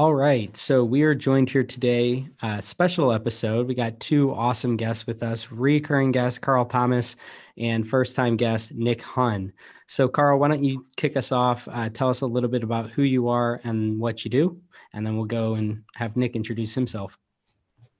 All right. So we are joined here today, uh, special episode. We got two awesome guests with us, recurring guest Carl Thomas and first time guest Nick Hunn. So, Carl, why don't you kick us off? Uh, tell us a little bit about who you are and what you do, and then we'll go and have Nick introduce himself.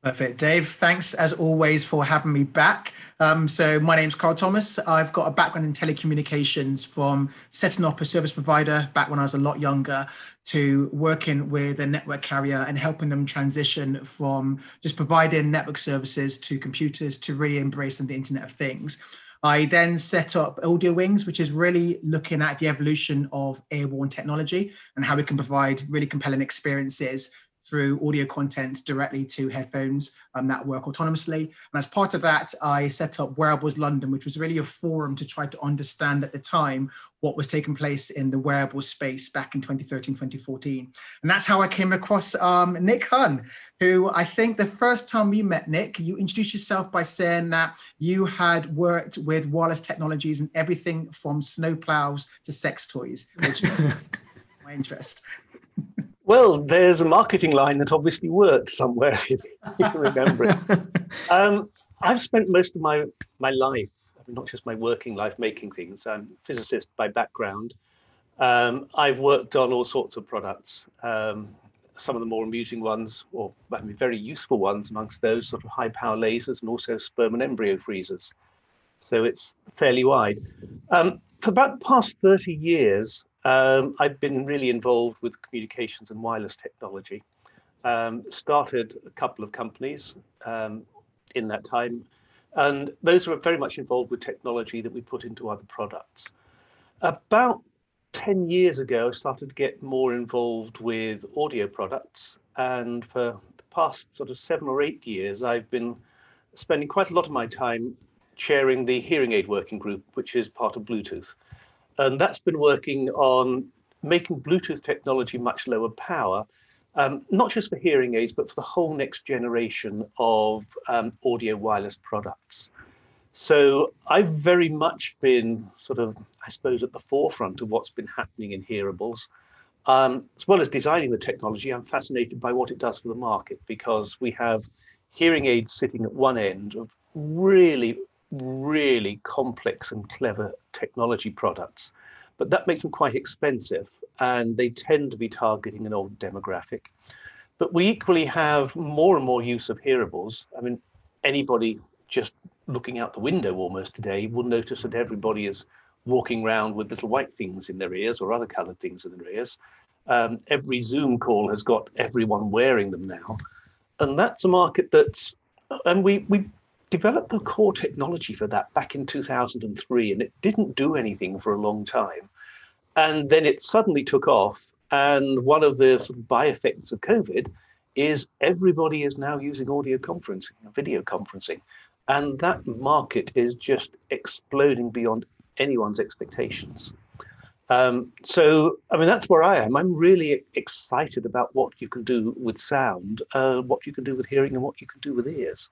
Perfect. Dave, thanks as always for having me back. Um, so, my name's Carl Thomas. I've got a background in telecommunications from setting up a service provider back when I was a lot younger to working with a network carrier and helping them transition from just providing network services to computers to really embracing the Internet of Things. I then set up Audio Wings, which is really looking at the evolution of airborne technology and how we can provide really compelling experiences through audio content directly to headphones um, that work autonomously. And as part of that, I set up Wearables London, which was really a forum to try to understand at the time what was taking place in the wearable space back in 2013, 2014. And that's how I came across um, Nick Hunn, who I think the first time we met Nick, you introduced yourself by saying that you had worked with wireless technologies and everything from snowplows to sex toys, which my interest. Well, there's a marketing line that obviously worked somewhere, if you remember it. Um, I've spent most of my, my life, not just my working life, making things. I'm a physicist by background. Um, I've worked on all sorts of products. Um, some of the more amusing ones, or I mean, very useful ones amongst those, sort of high power lasers and also sperm and embryo freezers. So it's fairly wide. Um, for about the past 30 years, um, I've been really involved with communications and wireless technology. Um, started a couple of companies um, in that time, and those were very much involved with technology that we put into other products. About 10 years ago, I started to get more involved with audio products, and for the past sort of seven or eight years, I've been spending quite a lot of my time chairing the hearing aid working group, which is part of Bluetooth. And that's been working on making Bluetooth technology much lower power, um, not just for hearing aids, but for the whole next generation of um, audio wireless products. So I've very much been sort of, I suppose, at the forefront of what's been happening in hearables. Um, as well as designing the technology, I'm fascinated by what it does for the market because we have hearing aids sitting at one end of really really complex and clever technology products, but that makes them quite expensive and they tend to be targeting an old demographic. But we equally have more and more use of hearables. I mean, anybody just looking out the window almost today will notice that everybody is walking around with little white things in their ears or other colored things in their ears. Um, every Zoom call has got everyone wearing them now. And that's a market that's, and we, we developed the core technology for that back in 2003, and it didn't do anything for a long time. And then it suddenly took off. And one of the sort of by effects of COVID is everybody is now using audio conferencing, video conferencing. And that market is just exploding beyond anyone's expectations. Um, so, I mean, that's where I am. I'm really excited about what you can do with sound, uh, what you can do with hearing, and what you can do with ears.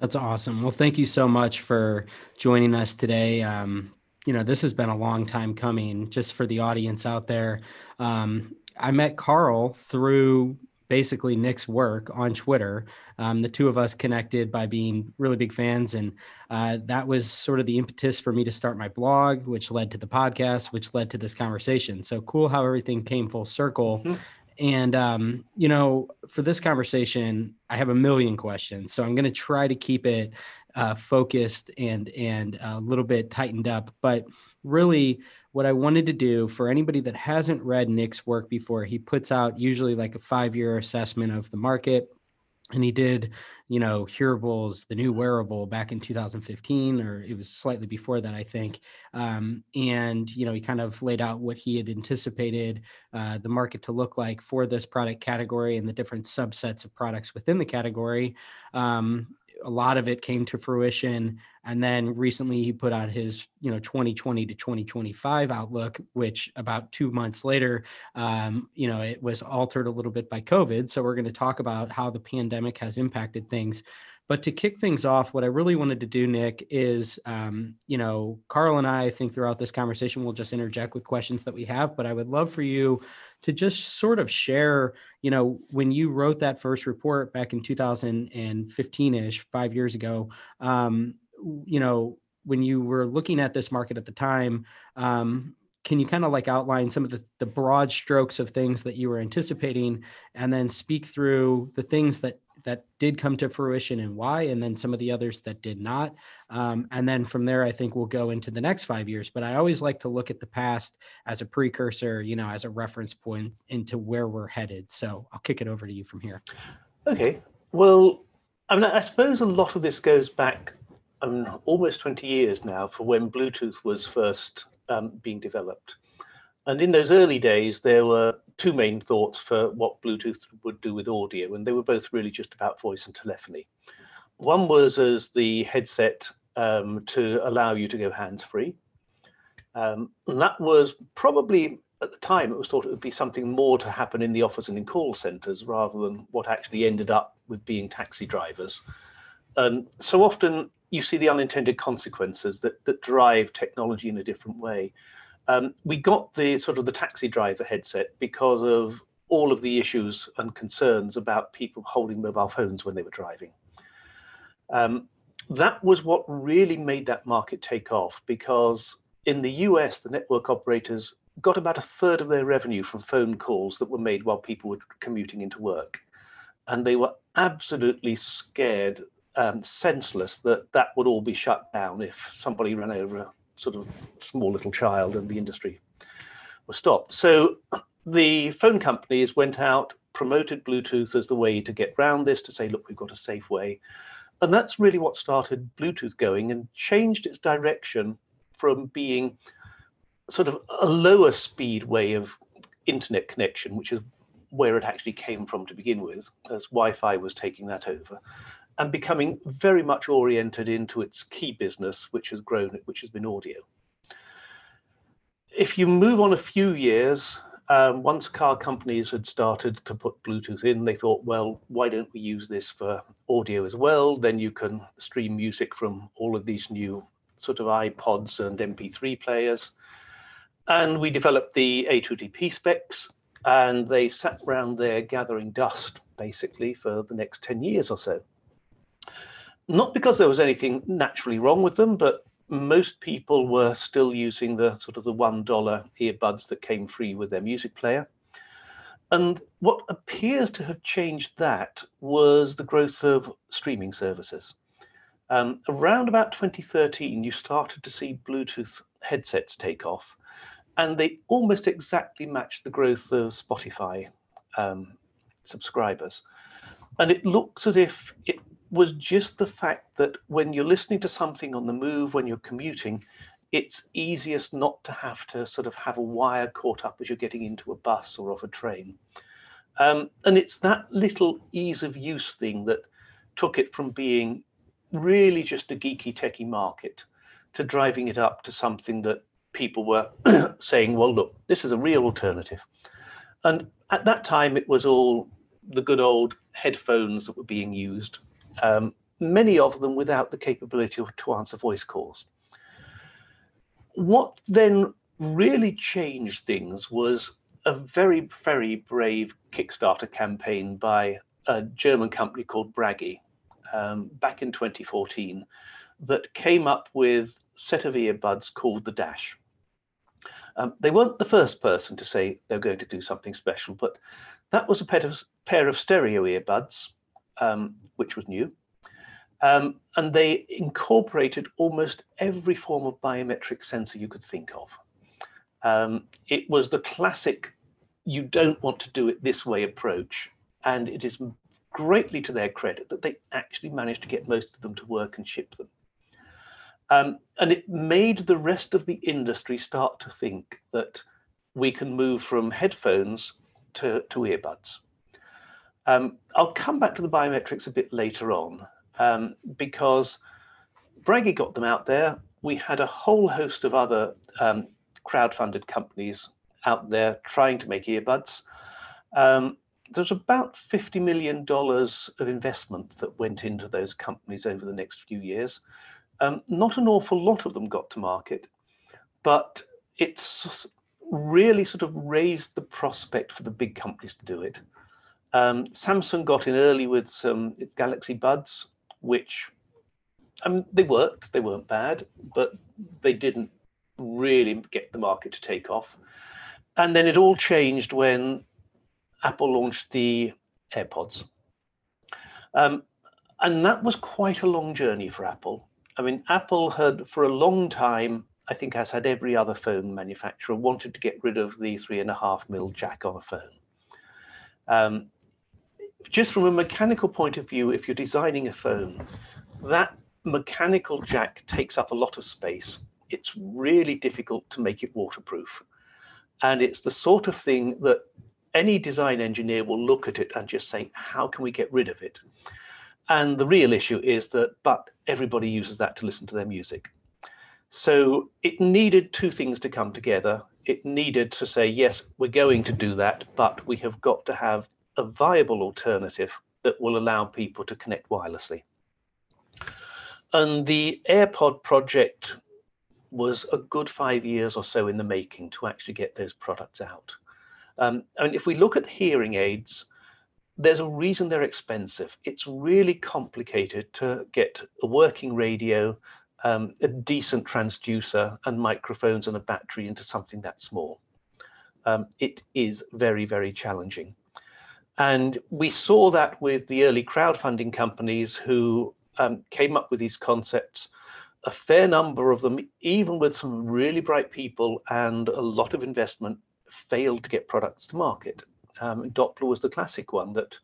That's awesome. Well, thank you so much for joining us today. Um, you know, this has been a long time coming. Just for the audience out there, um, I met Carl through basically Nick's work on Twitter. Um, the two of us connected by being really big fans, and uh, that was sort of the impetus for me to start my blog, which led to the podcast, which led to this conversation. So cool how everything came full circle. Mm-hmm. And um, you know, for this conversation, I have a million questions, so I'm going to try to keep it uh, focused and and a little bit tightened up. But really, what I wanted to do for anybody that hasn't read Nick's work before, he puts out usually like a five year assessment of the market and he did you know hearables the new wearable back in 2015 or it was slightly before that i think um, and you know he kind of laid out what he had anticipated uh, the market to look like for this product category and the different subsets of products within the category um, a lot of it came to fruition. And then recently he put out his you know 2020 to 2025 outlook which about two months later um, you know it was altered a little bit by covid. So we're going to talk about how the pandemic has impacted things. But to kick things off, what I really wanted to do, Nick, is, um, you know, Carl and I, I think throughout this conversation, we'll just interject with questions that we have. But I would love for you to just sort of share, you know, when you wrote that first report back in 2015 ish, five years ago, um, you know, when you were looking at this market at the time, um, can you kind of like outline some of the, the broad strokes of things that you were anticipating and then speak through the things that that did come to fruition and why, and then some of the others that did not. Um, and then from there, I think we'll go into the next five years. But I always like to look at the past as a precursor, you know, as a reference point into where we're headed. So I'll kick it over to you from here. Okay. Well, I mean, I suppose a lot of this goes back um, almost 20 years now for when Bluetooth was first um, being developed. And in those early days, there were two main thoughts for what Bluetooth would do with audio, and they were both really just about voice and telephony. One was as the headset um, to allow you to go hands-free. Um, and that was probably at the time it was thought it would be something more to happen in the office and in call centers rather than what actually ended up with being taxi drivers. And so often you see the unintended consequences that that drive technology in a different way. Um, we got the sort of the taxi driver headset because of all of the issues and concerns about people holding mobile phones when they were driving. Um, that was what really made that market take off because in the US, the network operators got about a third of their revenue from phone calls that were made while people were commuting into work. And they were absolutely scared and senseless that that would all be shut down if somebody ran over sort of small little child and the industry was stopped. So the phone companies went out, promoted Bluetooth as the way to get around this, to say, look, we've got a safe way. And that's really what started Bluetooth going and changed its direction from being sort of a lower speed way of internet connection, which is where it actually came from to begin with, as Wi-Fi was taking that over, and becoming very much oriented into its key business, which has grown, which has been audio. If you move on a few years, um, once car companies had started to put Bluetooth in, they thought, well, why don't we use this for audio as well? Then you can stream music from all of these new sort of iPods and MP3 players. And we developed the A2DP specs, and they sat around there gathering dust, basically, for the next 10 years or so not because there was anything naturally wrong with them, but most people were still using the sort of the one dollar earbuds that came free with their music player. And what appears to have changed that was the growth of streaming services. Um, around about 2013, you started to see Bluetooth headsets take off, and they almost exactly matched the growth of Spotify um, subscribers. And it looks as if it was just the fact that when you're listening to something on the move, when you're commuting, it's easiest not to have to sort of have a wire caught up as you're getting into a bus or off a train. Um, and it's that little ease of use thing that took it from being really just a geeky techie market to driving it up to something that people were saying, well, look, this is a real alternative. And at that time, it was all the good old headphones that were being used um, many of them without the capability to answer voice calls. What then really changed things was a very, very brave Kickstarter campaign by a German company called Bragi um, back in 2014 that came up with a set of earbuds called the Dash. Um, they weren't the first person to say they're going to do something special, but that was a pair of, pair of stereo earbuds um, which was new. Um, and they incorporated almost every form of biometric sensor you could think of. Um, it was the classic, you don't want to do it this way approach. And it is greatly to their credit that they actually managed to get most of them to work and ship them. Um, and it made the rest of the industry start to think that we can move from headphones to, to earbuds. Um, I'll come back to the biometrics a bit later on um, because Bragi got them out there. We had a whole host of other um, crowd-funded companies out there trying to make earbuds. Um, there's about $50 million of investment that went into those companies over the next few years. Um, not an awful lot of them got to market, but it's really sort of raised the prospect for the big companies to do it. Um, Samsung got in early with some Galaxy Buds, which I mean, they worked, they weren't bad, but they didn't really get the market to take off. And then it all changed when Apple launched the AirPods. Um, and that was quite a long journey for Apple. I mean, Apple had for a long time, I think, as had every other phone manufacturer, wanted to get rid of the three and a half mil jack on a phone. Um, just from a mechanical point of view, if you're designing a phone, that mechanical jack takes up a lot of space. It's really difficult to make it waterproof. And it's the sort of thing that any design engineer will look at it and just say, how can we get rid of it? And the real issue is that, but everybody uses that to listen to their music. So it needed two things to come together. It needed to say, yes, we're going to do that, but we have got to have a viable alternative that will allow people to connect wirelessly. And the AirPod project was a good five years or so in the making to actually get those products out. Um, I mean, if we look at hearing aids, there's a reason they're expensive. It's really complicated to get a working radio, um, a decent transducer and microphones and a battery into something that small. Um, it is very, very challenging. And we saw that with the early crowdfunding companies who um, came up with these concepts. A fair number of them, even with some really bright people and a lot of investment, failed to get products to market. Um, Doppler was the classic one that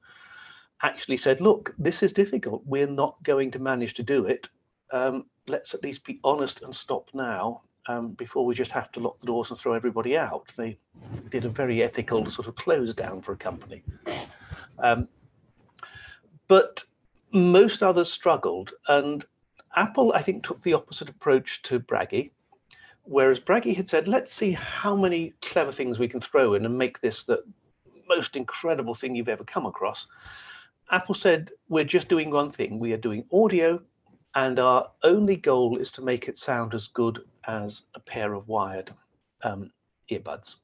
actually said, look, this is difficult. We're not going to manage to do it. Um, let's at least be honest and stop now um, before we just have to lock the doors and throw everybody out. They did a very ethical sort of close down for a company. Um, but most others struggled. And Apple, I think, took the opposite approach to Bragi, whereas Bragi had said, let's see how many clever things we can throw in and make this the most incredible thing you've ever come across. Apple said, we're just doing one thing. We are doing audio, and our only goal is to make it sound as good as a pair of wired um, earbuds.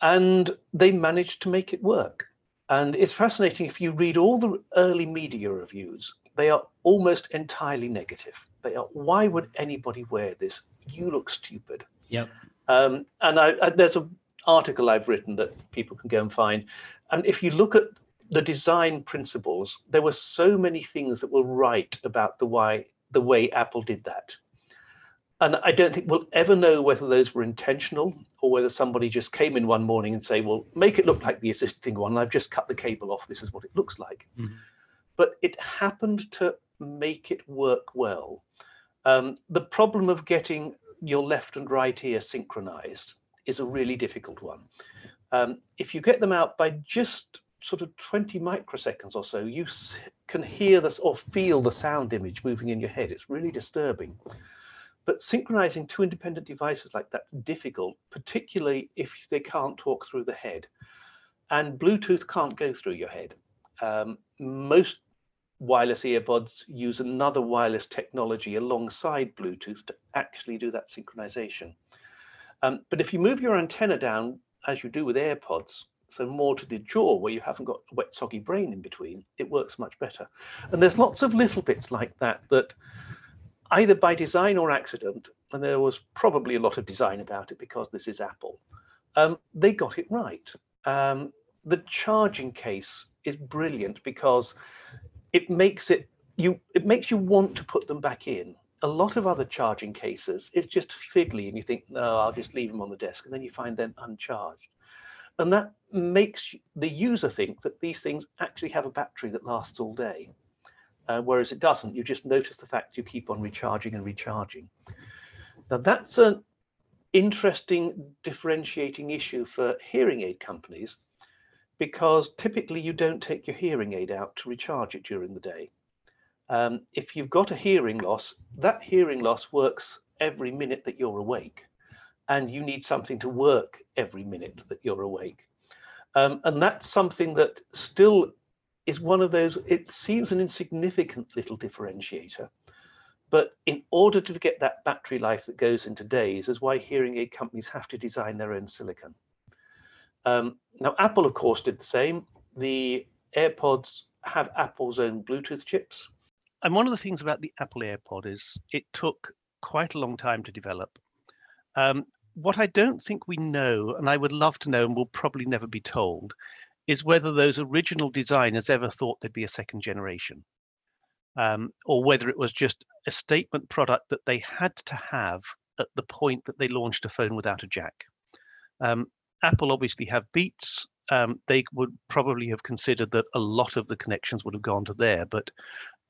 And they managed to make it work. And it's fascinating if you read all the early media reviews, they are almost entirely negative. They are, why would anybody wear this? You look stupid. Yep. Um, and I, I, there's an article I've written that people can go and find. And if you look at the design principles, there were so many things that were right about the why the way Apple did that. And I don't think we'll ever know whether those were intentional or whether somebody just came in one morning and say, well, make it look like the existing one. I've just cut the cable off. This is what it looks like. Mm -hmm. But it happened to make it work well. Um, the problem of getting your left and right ear synchronized is a really difficult one. Um, if you get them out by just sort of 20 microseconds or so, you can hear this or feel the sound image moving in your head. It's really disturbing. But synchronizing two independent devices like that's difficult, particularly if they can't talk through the head. And Bluetooth can't go through your head. Um, most wireless earbuds use another wireless technology alongside Bluetooth to actually do that synchronization. Um, but if you move your antenna down, as you do with AirPods, so more to the jaw where you haven't got a wet, soggy brain in between, it works much better. And there's lots of little bits like that that either by design or accident, and there was probably a lot of design about it because this is Apple, um, they got it right. Um, the charging case is brilliant because it makes it you it makes you want to put them back in. A lot of other charging cases, it's just fiddly and you think, no, I'll just leave them on the desk. And then you find them uncharged. And that makes the user think that these things actually have a battery that lasts all day. Uh, whereas it doesn't. You just notice the fact you keep on recharging and recharging. Now that's an interesting differentiating issue for hearing aid companies because typically you don't take your hearing aid out to recharge it during the day. Um, if you've got a hearing loss, that hearing loss works every minute that you're awake and you need something to work every minute that you're awake. Um, and that's something that still is one of those, it seems an insignificant little differentiator. But in order to get that battery life that goes into days is why hearing aid companies have to design their own silicon. Um, now, Apple, of course, did the same. The AirPods have Apple's own Bluetooth chips. And one of the things about the Apple AirPod is it took quite a long time to develop. Um, what I don't think we know, and I would love to know and will probably never be told, is whether those original designers ever thought there'd be a second generation. Um, or whether it was just a statement product that they had to have at the point that they launched a phone without a jack. Um, Apple obviously have Beats. Um, they would probably have considered that a lot of the connections would have gone to there, but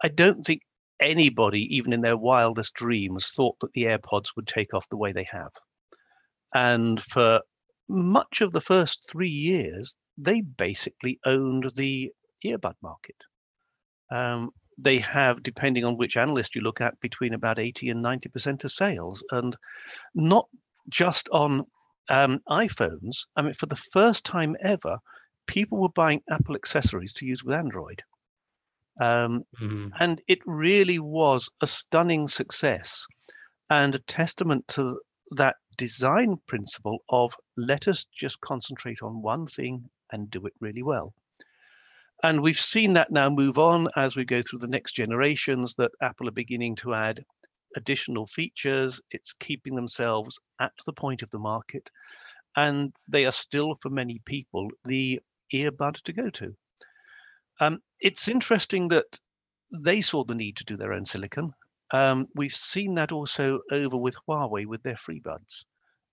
I don't think anybody, even in their wildest dreams, thought that the AirPods would take off the way they have. And for much of the first three years, they basically owned the earbud market. Um, they have, depending on which analyst you look at, between about 80 and 90% of sales. And not just on um, iPhones. I mean, for the first time ever, people were buying Apple accessories to use with Android. Um, mm-hmm. And it really was a stunning success and a testament to that design principle of let us just concentrate on one thing and do it really well. And we've seen that now move on as we go through the next generations that Apple are beginning to add additional features. It's keeping themselves at the point of the market. And they are still, for many people, the earbud to go to. Um, it's interesting that they saw the need to do their own silicon. Um, we've seen that also over with Huawei with their FreeBuds.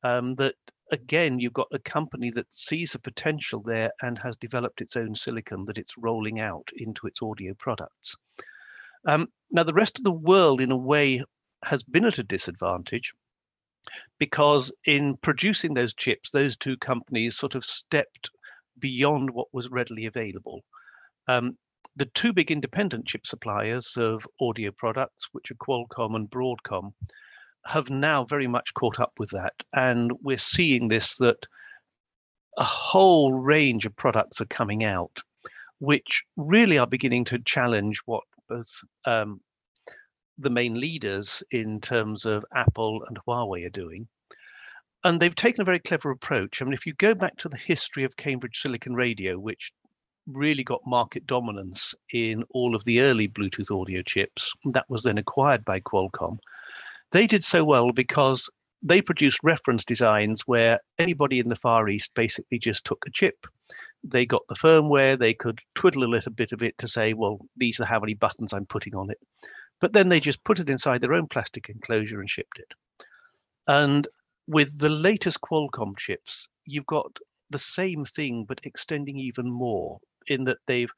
Um, that again, you've got a company that sees the potential there and has developed its own silicon that it's rolling out into its audio products. Um, now, the rest of the world, in a way, has been at a disadvantage because in producing those chips, those two companies sort of stepped beyond what was readily available. Um, the two big independent chip suppliers of audio products, which are Qualcomm and Broadcom, have now very much caught up with that. And we're seeing this that a whole range of products are coming out, which really are beginning to challenge what both um, the main leaders in terms of Apple and Huawei are doing. And they've taken a very clever approach. I mean, if you go back to the history of Cambridge Silicon Radio, which really got market dominance in all of the early Bluetooth audio chips, that was then acquired by Qualcomm. They did so well because they produced reference designs where anybody in the Far East basically just took a chip. They got the firmware, they could twiddle a little bit of it to say, well, these are how many buttons I'm putting on it. But then they just put it inside their own plastic enclosure and shipped it. And with the latest Qualcomm chips, you've got the same thing, but extending even more in that they've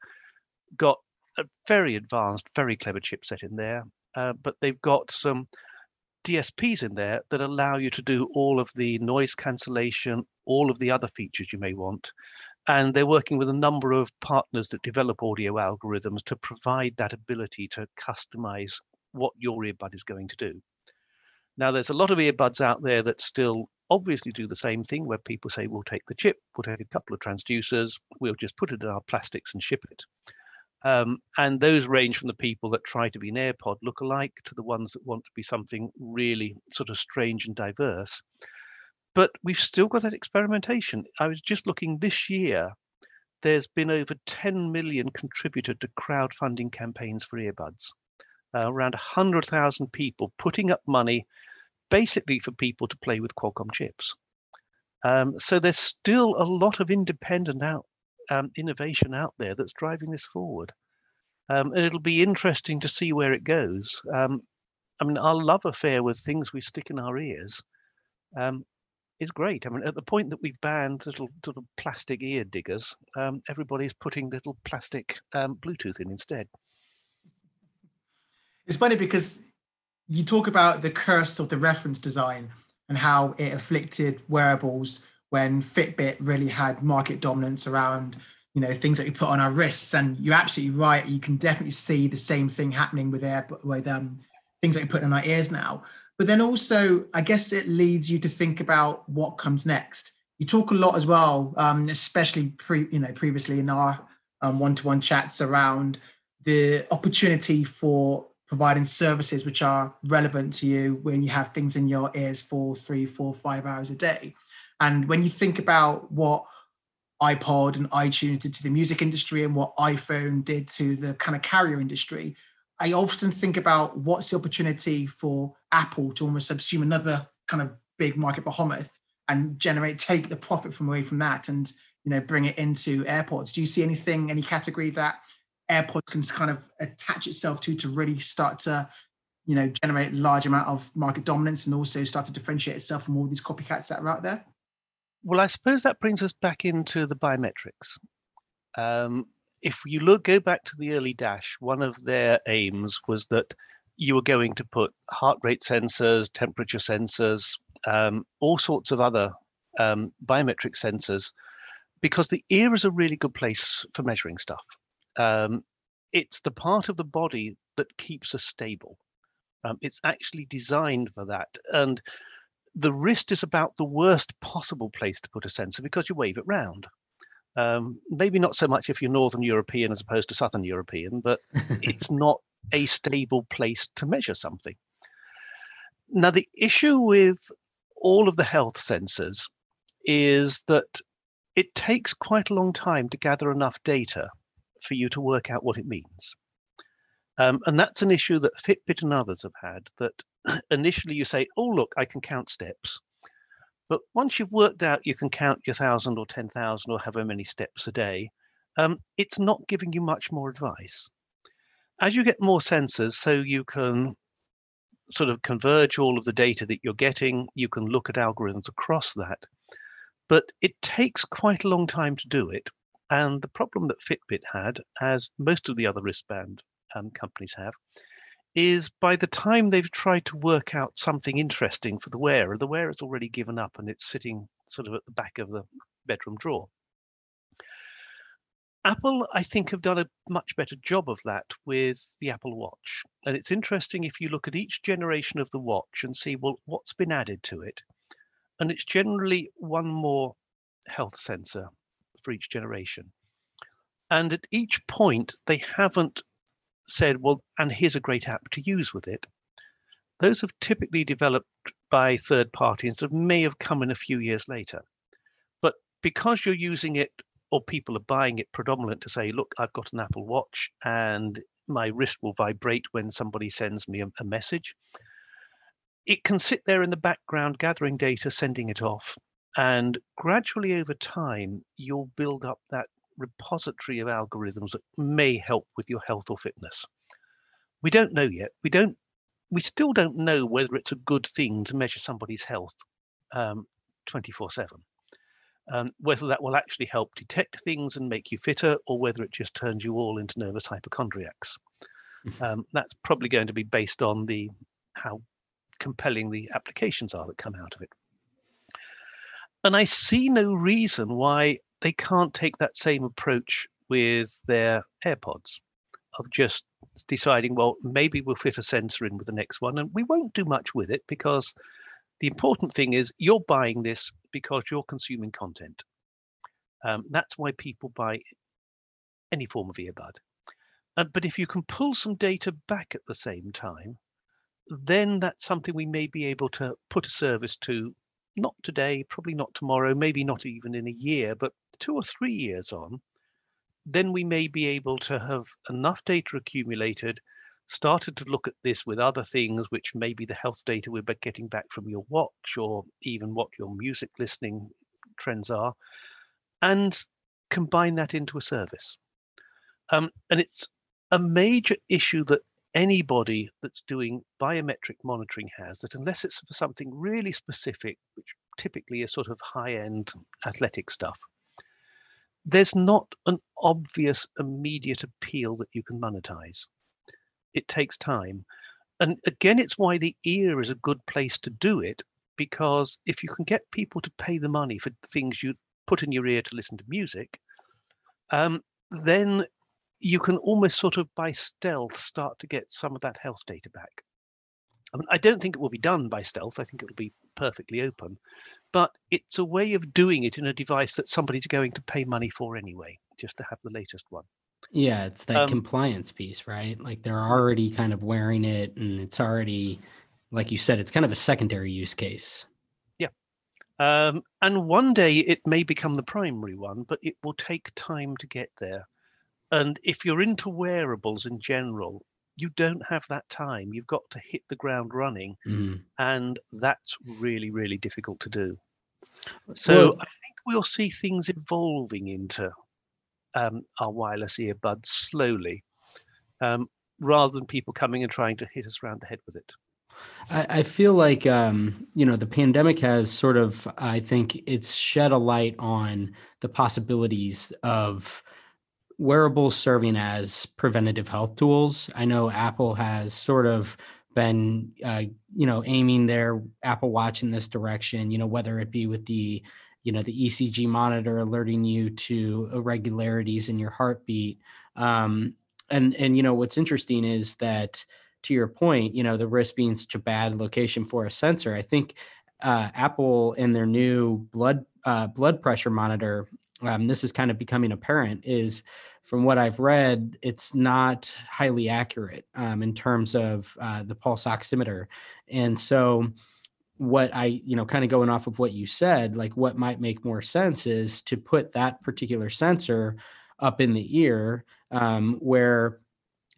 got a very advanced, very clever chipset in there, uh, but they've got some DSPs in there that allow you to do all of the noise cancellation, all of the other features you may want, and they're working with a number of partners that develop audio algorithms to provide that ability to customize what your earbud is going to do. Now, there's a lot of earbuds out there that still obviously do the same thing where people say, we'll take the chip, we'll take a couple of transducers, we'll just put it in our plastics and ship it. Um, and those range from the people that try to be an AirPod look-alike to the ones that want to be something really sort of strange and diverse but we've still got that experimentation. I was just looking this year, there's been over 10 million contributed to crowdfunding campaigns for earbuds. Uh, around 100,000 people putting up money basically for people to play with Qualcomm chips. Um, so there's still a lot of independent out um, innovation out there that's driving this forward. Um, and it'll be interesting to see where it goes. Um, I mean, our love affair with things we stick in our ears um, is great. I mean, at the point that we've banned little little plastic ear diggers, um, everybody's putting little plastic Bluetooth in instead. It's funny because you talk about the curse of the reference design and how it afflicted wearables when Fitbit really had market dominance around you know things that we put on our wrists. And you're absolutely right. You can definitely see the same thing happening with air with um, things that we put in our ears now. But then also i guess it leads you to think about what comes next. You talk a lot as well um, especially pre you know previously in our um, one-to-one chats around the opportunity for providing services which are relevant to you when you have things in your ears for three four five hours a day and when you think about what iPod and iTunes did to the music industry and what iPhone did to the kind of carrier industry, I often think about what's the opportunity for Apple to almost subsume another kind of big market behemoth and generate take the profit from away from that and you know bring it into AirPods. Do you see anything, any category that AirPods can kind of attach itself to to really start to you know generate large amount of market dominance and also start to differentiate itself from all these copycats that are out there? Well, I suppose that brings us back into the biometrics. Um, if you look, go back to the early Dash, one of their aims was that you were going to put heart rate sensors, temperature sensors, um, all sorts of other um, biometric sensors, because the ear is a really good place for measuring stuff. Um, it's the part of the body that keeps us stable. Um, it's actually designed for that. And the wrist is about the worst possible place to put a sensor because you wave it round. Um, maybe not so much if you're Northern European as opposed to Southern European, but it's not a stable place to measure something. Now, the issue with all of the health sensors is that it takes quite a long time to gather enough data for you to work out what it means. Um, and that's an issue that Fitbit and others have had that initially you say, oh, look, I can count steps. But once you've worked out you can count your thousand or 10,000 or however many steps a day, um, it's not giving you much more advice. As you get more sensors, so you can sort of converge all of the data that you're getting, you can look at algorithms across that. But it takes quite a long time to do it. And the problem that Fitbit had, as most of the other wristband um, companies have, is by the time they've tried to work out something interesting for the wearer, the wearer's already given up and it's sitting sort of at the back of the bedroom drawer. Apple, I think, have done a much better job of that with the Apple Watch. And it's interesting if you look at each generation of the watch and see, well, what's been added to it? And it's generally one more health sensor for each generation. And at each point, they haven't said, well, and here's a great app to use with it. Those have typically developed by third parties that may have come in a few years later. But because you're using it or people are buying it predominant to say, look, I've got an Apple Watch and my wrist will vibrate when somebody sends me a, a message. It can sit there in the background gathering data, sending it off. And gradually over time, you'll build up that repository of algorithms that may help with your health or fitness. We don't know yet. We don't. We still don't know whether it's a good thing to measure somebody's health um, 24/7. Um, whether that will actually help detect things and make you fitter, or whether it just turns you all into nervous hypochondriacs. Um, that's probably going to be based on the how compelling the applications are that come out of it. And I see no reason why they can't take that same approach with their AirPods of just deciding, well, maybe we'll fit a sensor in with the next one, and we won't do much with it because the important thing is you're buying this because you're consuming content. Um, that's why people buy any form of earbud. Uh, but if you can pull some data back at the same time, then that's something we may be able to put a service to, not today, probably not tomorrow, maybe not even in a year, but two or three years on, then we may be able to have enough data accumulated, started to look at this with other things, which may be the health data we're getting back from your watch or even what your music listening trends are, and combine that into a service. Um, and it's a major issue that anybody that's doing biometric monitoring has that unless it's for something really specific, which typically is sort of high-end athletic stuff. There's not an obvious immediate appeal that you can monetize. It takes time. And again, it's why the ear is a good place to do it, because if you can get people to pay the money for things you put in your ear to listen to music, um, then you can almost sort of by stealth start to get some of that health data back. I, mean, I don't think it will be done by stealth. I think it will be perfectly open, but it's a way of doing it in a device that somebody's going to pay money for anyway, just to have the latest one. Yeah, it's that Um, compliance piece, right? Like they're already kind of wearing it and it's already, like you said, it's kind of a secondary use case. Yeah, um, and one day it may become the primary one, but it will take time to get there. And if you're into wearables in general, you don't have that time. You've got to hit the ground running, Mhm. and that's really, really difficult to do. So Well- I think we'll see things evolving into um, our wireless earbuds slowly, um, rather than people coming and trying to hit us around the head with it. I, I feel like um, you know the pandemic has sort of I think it's shed a light on the possibilities of wearables serving as preventative health tools. I know Apple has sort of been uh, you know aiming their Apple Watch in this direction. You know whether it be with the you know the ECG monitor alerting you to irregularities in your heartbeat. Um, and and you know what's interesting is that to your point, you know, the wrist being such a bad location for a sensor, I think uh, Apple in their new blood uh, blood pressure monitor, um, this is kind of becoming apparent. Is from what I've read, it's not highly accurate um, in terms of uh, the pulse oximeter, and so what I, you know, kind of going off of what you said, like what might make more sense is to put that particular sensor up in the ear um, where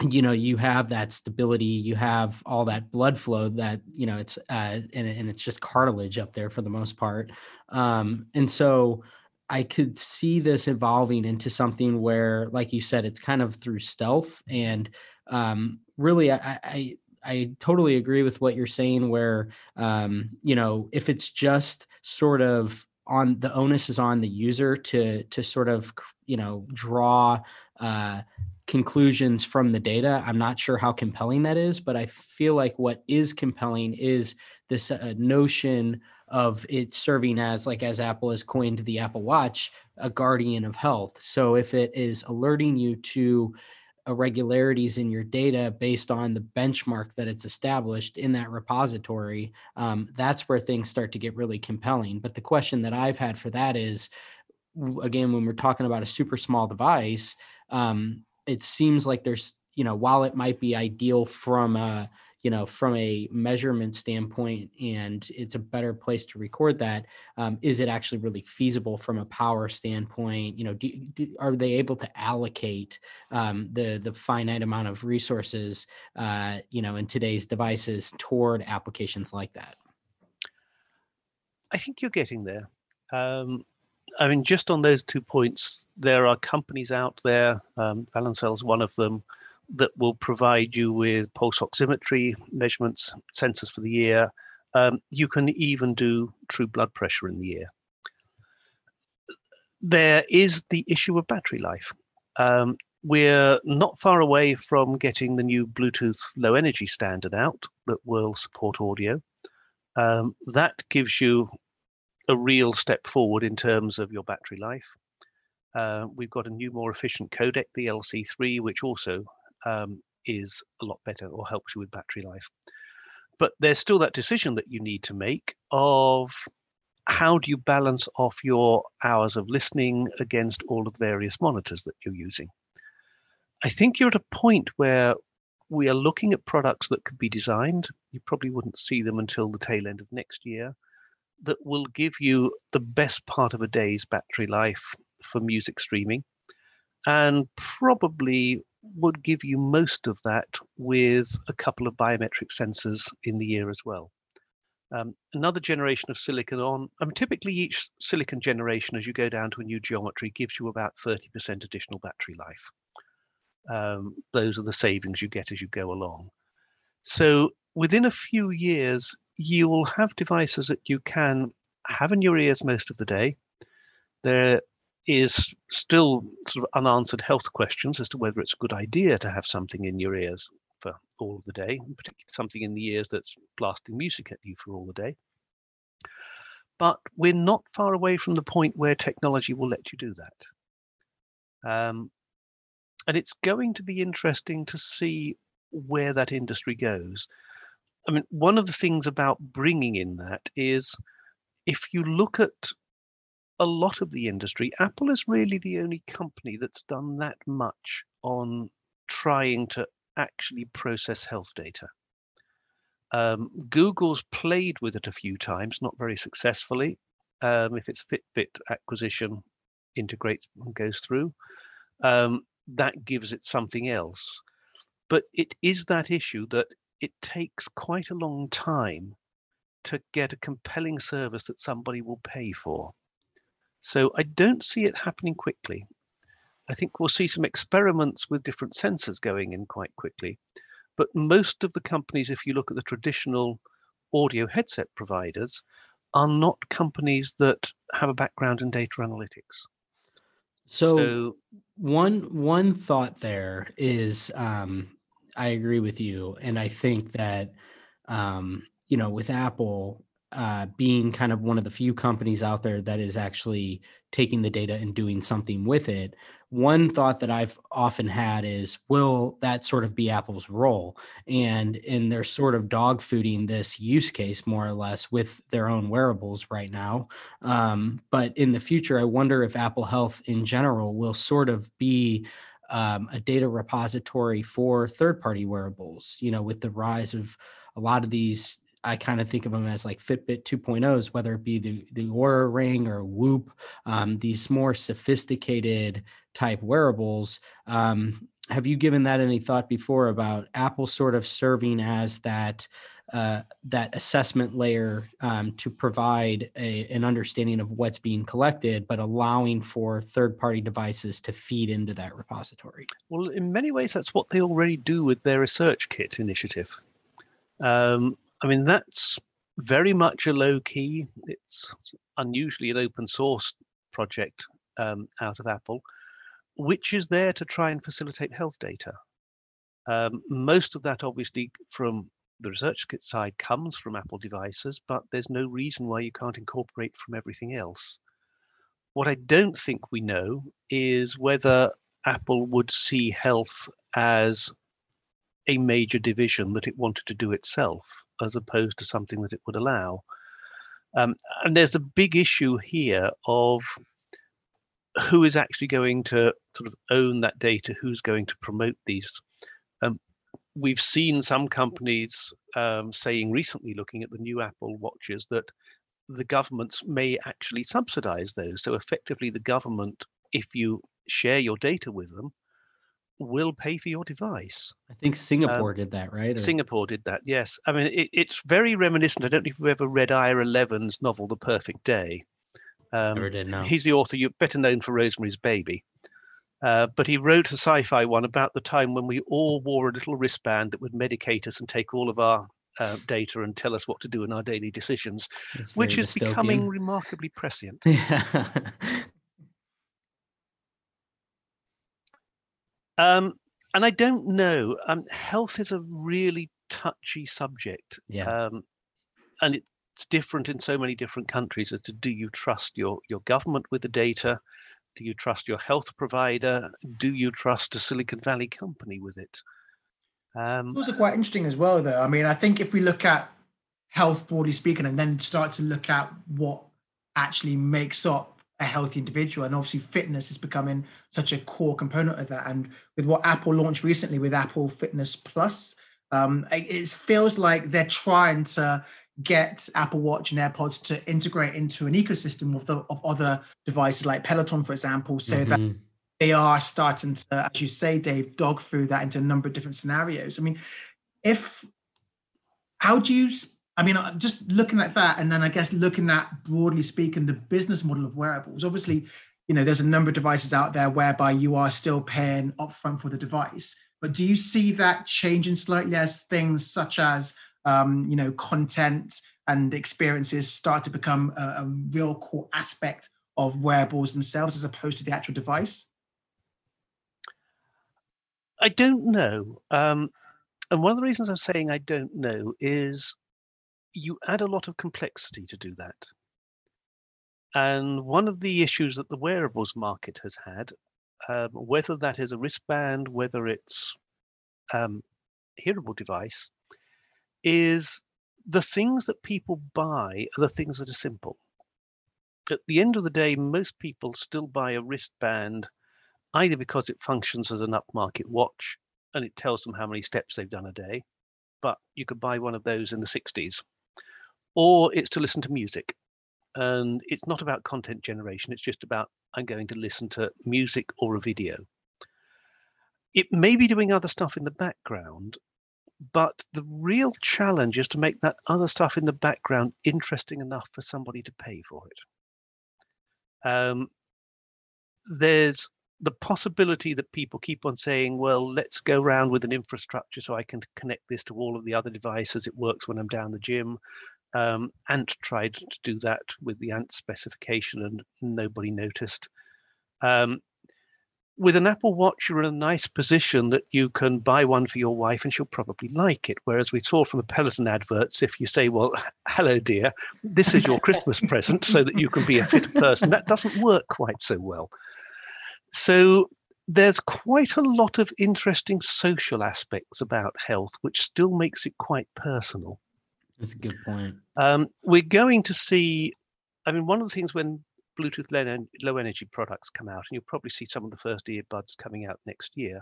you know you have that stability you have all that blood flow that you know it's uh and, and it's just cartilage up there for the most part um and so i could see this evolving into something where like you said it's kind of through stealth and um really i i I totally agree with what you're saying where um you know if it's just sort of on the onus is on the user to to sort of you know draw uh conclusions from the data. I'm not sure how compelling that is, but I feel like what is compelling is this uh, notion of it serving as, like, as Apple has coined the Apple Watch, a guardian of health. So if it is alerting you to irregularities in your data based on the benchmark that it's established in that repository, um, that's where things start to get really compelling. But the question that I've had for that is, again, when we're talking about a super small device, um, it seems like there's you know while it might be ideal from a you know from a measurement standpoint and it's a better place to record that um, is it actually really feasible from a power standpoint you know do, do, are they able to allocate um, the the finite amount of resources uh, you know in today's devices toward applications like that I think you're getting there. Um, I mean, just on those two points, there are companies out there, um, Valencell's one of them, that will provide you with pulse oximetry measurements, sensors for the ear. Um, you can even do true blood pressure in the ear. There is the issue of battery life. Um, we're not far away from getting the new Bluetooth low energy standard out that will support audio. Um, that gives you a real step forward in terms of your battery life. Uh, we've got a new, more efficient codec, the LC3, which also um, is a lot better or helps you with battery life. But there's still that decision that you need to make of how do you balance off your hours of listening against all of the various monitors that you're using. I think you're at a point where we are looking at products that could be designed. You probably wouldn't see them until the tail end of next year that will give you the best part of a day's battery life for music streaming and probably would give you most of that with a couple of biometric sensors in the ear as well. Um, another generation of silicon on, um, typically each silicon generation as you go down to a new geometry gives you about 30% additional battery life. Um, those are the savings you get as you go along. So within a few years, you will have devices that you can have in your ears most of the day. There is still sort of unanswered health questions as to whether it's a good idea to have something in your ears for all of the day, particularly something in the ears that's blasting music at you for all the day. But we're not far away from the point where technology will let you do that. Um, and it's going to be interesting to see where that industry goes. I mean, one of the things about bringing in that is if you look at a lot of the industry, Apple is really the only company that's done that much on trying to actually process health data. Um, Google's played with it a few times, not very successfully. Um, if its Fitbit acquisition integrates and goes through, um, that gives it something else. But it is that issue that it takes quite a long time to get a compelling service that somebody will pay for. So I don't see it happening quickly. I think we'll see some experiments with different sensors going in quite quickly. But most of the companies, if you look at the traditional audio headset providers, are not companies that have a background in data analytics. So, so one one thought there is um, I agree with you, and I think that um, you know with Apple uh, being kind of one of the few companies out there that is actually taking the data and doing something with it. One thought that I've often had is, will that sort of be Apple's role? And in they're sort of dog fooding this use case more or less with their own wearables right now. Um, but in the future, I wonder if Apple Health in general will sort of be um, a data repository for third-party wearables. You know, with the rise of a lot of these I kind of think of them as like Fitbit 2.0s, whether it be the, the Oura Ring or Whoop, um, these more sophisticated type wearables. Um, have you given that any thought before about Apple sort of serving as that uh, that assessment layer um, to provide a, an understanding of what's being collected, but allowing for third-party devices to feed into that repository? Well, in many ways, that's what they already do with their Research Kit initiative. Um, I mean, that's very much a low key. It's unusually an open source project um, out of Apple, which is there to try and facilitate health data. Um, most of that, obviously, from the research kit side comes from Apple devices, but there's no reason why you can't incorporate from everything else. What I don't think we know is whether Apple would see health as a major division that it wanted to do itself as opposed to something that it would allow. Um, and there's a big issue here of who is actually going to sort of own that data, who's going to promote these. Um, we've seen some companies um, saying recently, looking at the new Apple watches, that the governments may actually subsidize those. So effectively, the government, if you share your data with them, will pay for your device. I think Singapore um, did that, right? Or... Singapore did that, yes. I mean, it, it's very reminiscent. I don't know if you've ever read Ira Levin's novel, The Perfect Day. Um, Never did, no. He's the author, you're better known for Rosemary's Baby. Uh, but he wrote a sci-fi one about the time when we all wore a little wristband that would medicate us and take all of our uh, data and tell us what to do in our daily decisions, which is dystopian. becoming remarkably prescient. Yeah. Um, and I don't know. Um, health is a really touchy subject. Yeah. Um, and it's different in so many different countries as to do you trust your your government with the data? Do you trust your health provider? Do you trust a Silicon Valley company with it? Um, also quite interesting as well, though. I mean, I think if we look at health broadly speaking, and then start to look at what actually makes up a healthy individual. And obviously, fitness is becoming such a core component of that. And with what Apple launched recently with Apple Fitness Plus, um, it feels like they're trying to get Apple Watch and AirPods to integrate into an ecosystem of the of other devices like Peloton, for example, so mm-hmm. that they are starting to, as you say, Dave, dog through that into a number of different scenarios. I mean, if how do you I mean, uh, just looking at that, and then I guess looking at broadly speaking the business model of wearables. Obviously, you know, there's a number of devices out there whereby you are still paying upfront for the device. But do you see that changing slightly as things such as um, you know, content and experiences start to become a, a real core aspect of wearables themselves as opposed to the actual device? I don't know. Um, and one of the reasons I'm saying I don't know is you add a lot of complexity to do that. And one of the issues that the wearables market has had, um, whether that is a wristband, whether it's um, hearable device, is the things that people buy are the things that are simple. At the end of the day, most people still buy a wristband either because it functions as an upmarket watch and it tells them how many steps they've done a day, but you could buy one of those in the 60s, or it's to listen to music. And it's not about content generation, it's just about I'm going to listen to music or a video. It may be doing other stuff in the background, but the real challenge is to make that other stuff in the background interesting enough for somebody to pay for it. Um, there's the possibility that people keep on saying, well, let's go around with an infrastructure so I can connect this to all of the other devices. It works when I'm down the gym. Um, Ant tried to do that with the Ant specification and nobody noticed. Um, with an Apple Watch, you're in a nice position that you can buy one for your wife and she'll probably like it. Whereas we saw from the Peloton adverts, if you say, well, hello, dear, this is your Christmas present so that you can be a fit person, that doesn't work quite so well. So there's quite a lot of interesting social aspects about health, which still makes it quite personal. That's a good point. Um, we're going to see, I mean, one of the things when Bluetooth low, energy products come out, and you'll probably see some of the first earbuds coming out next year.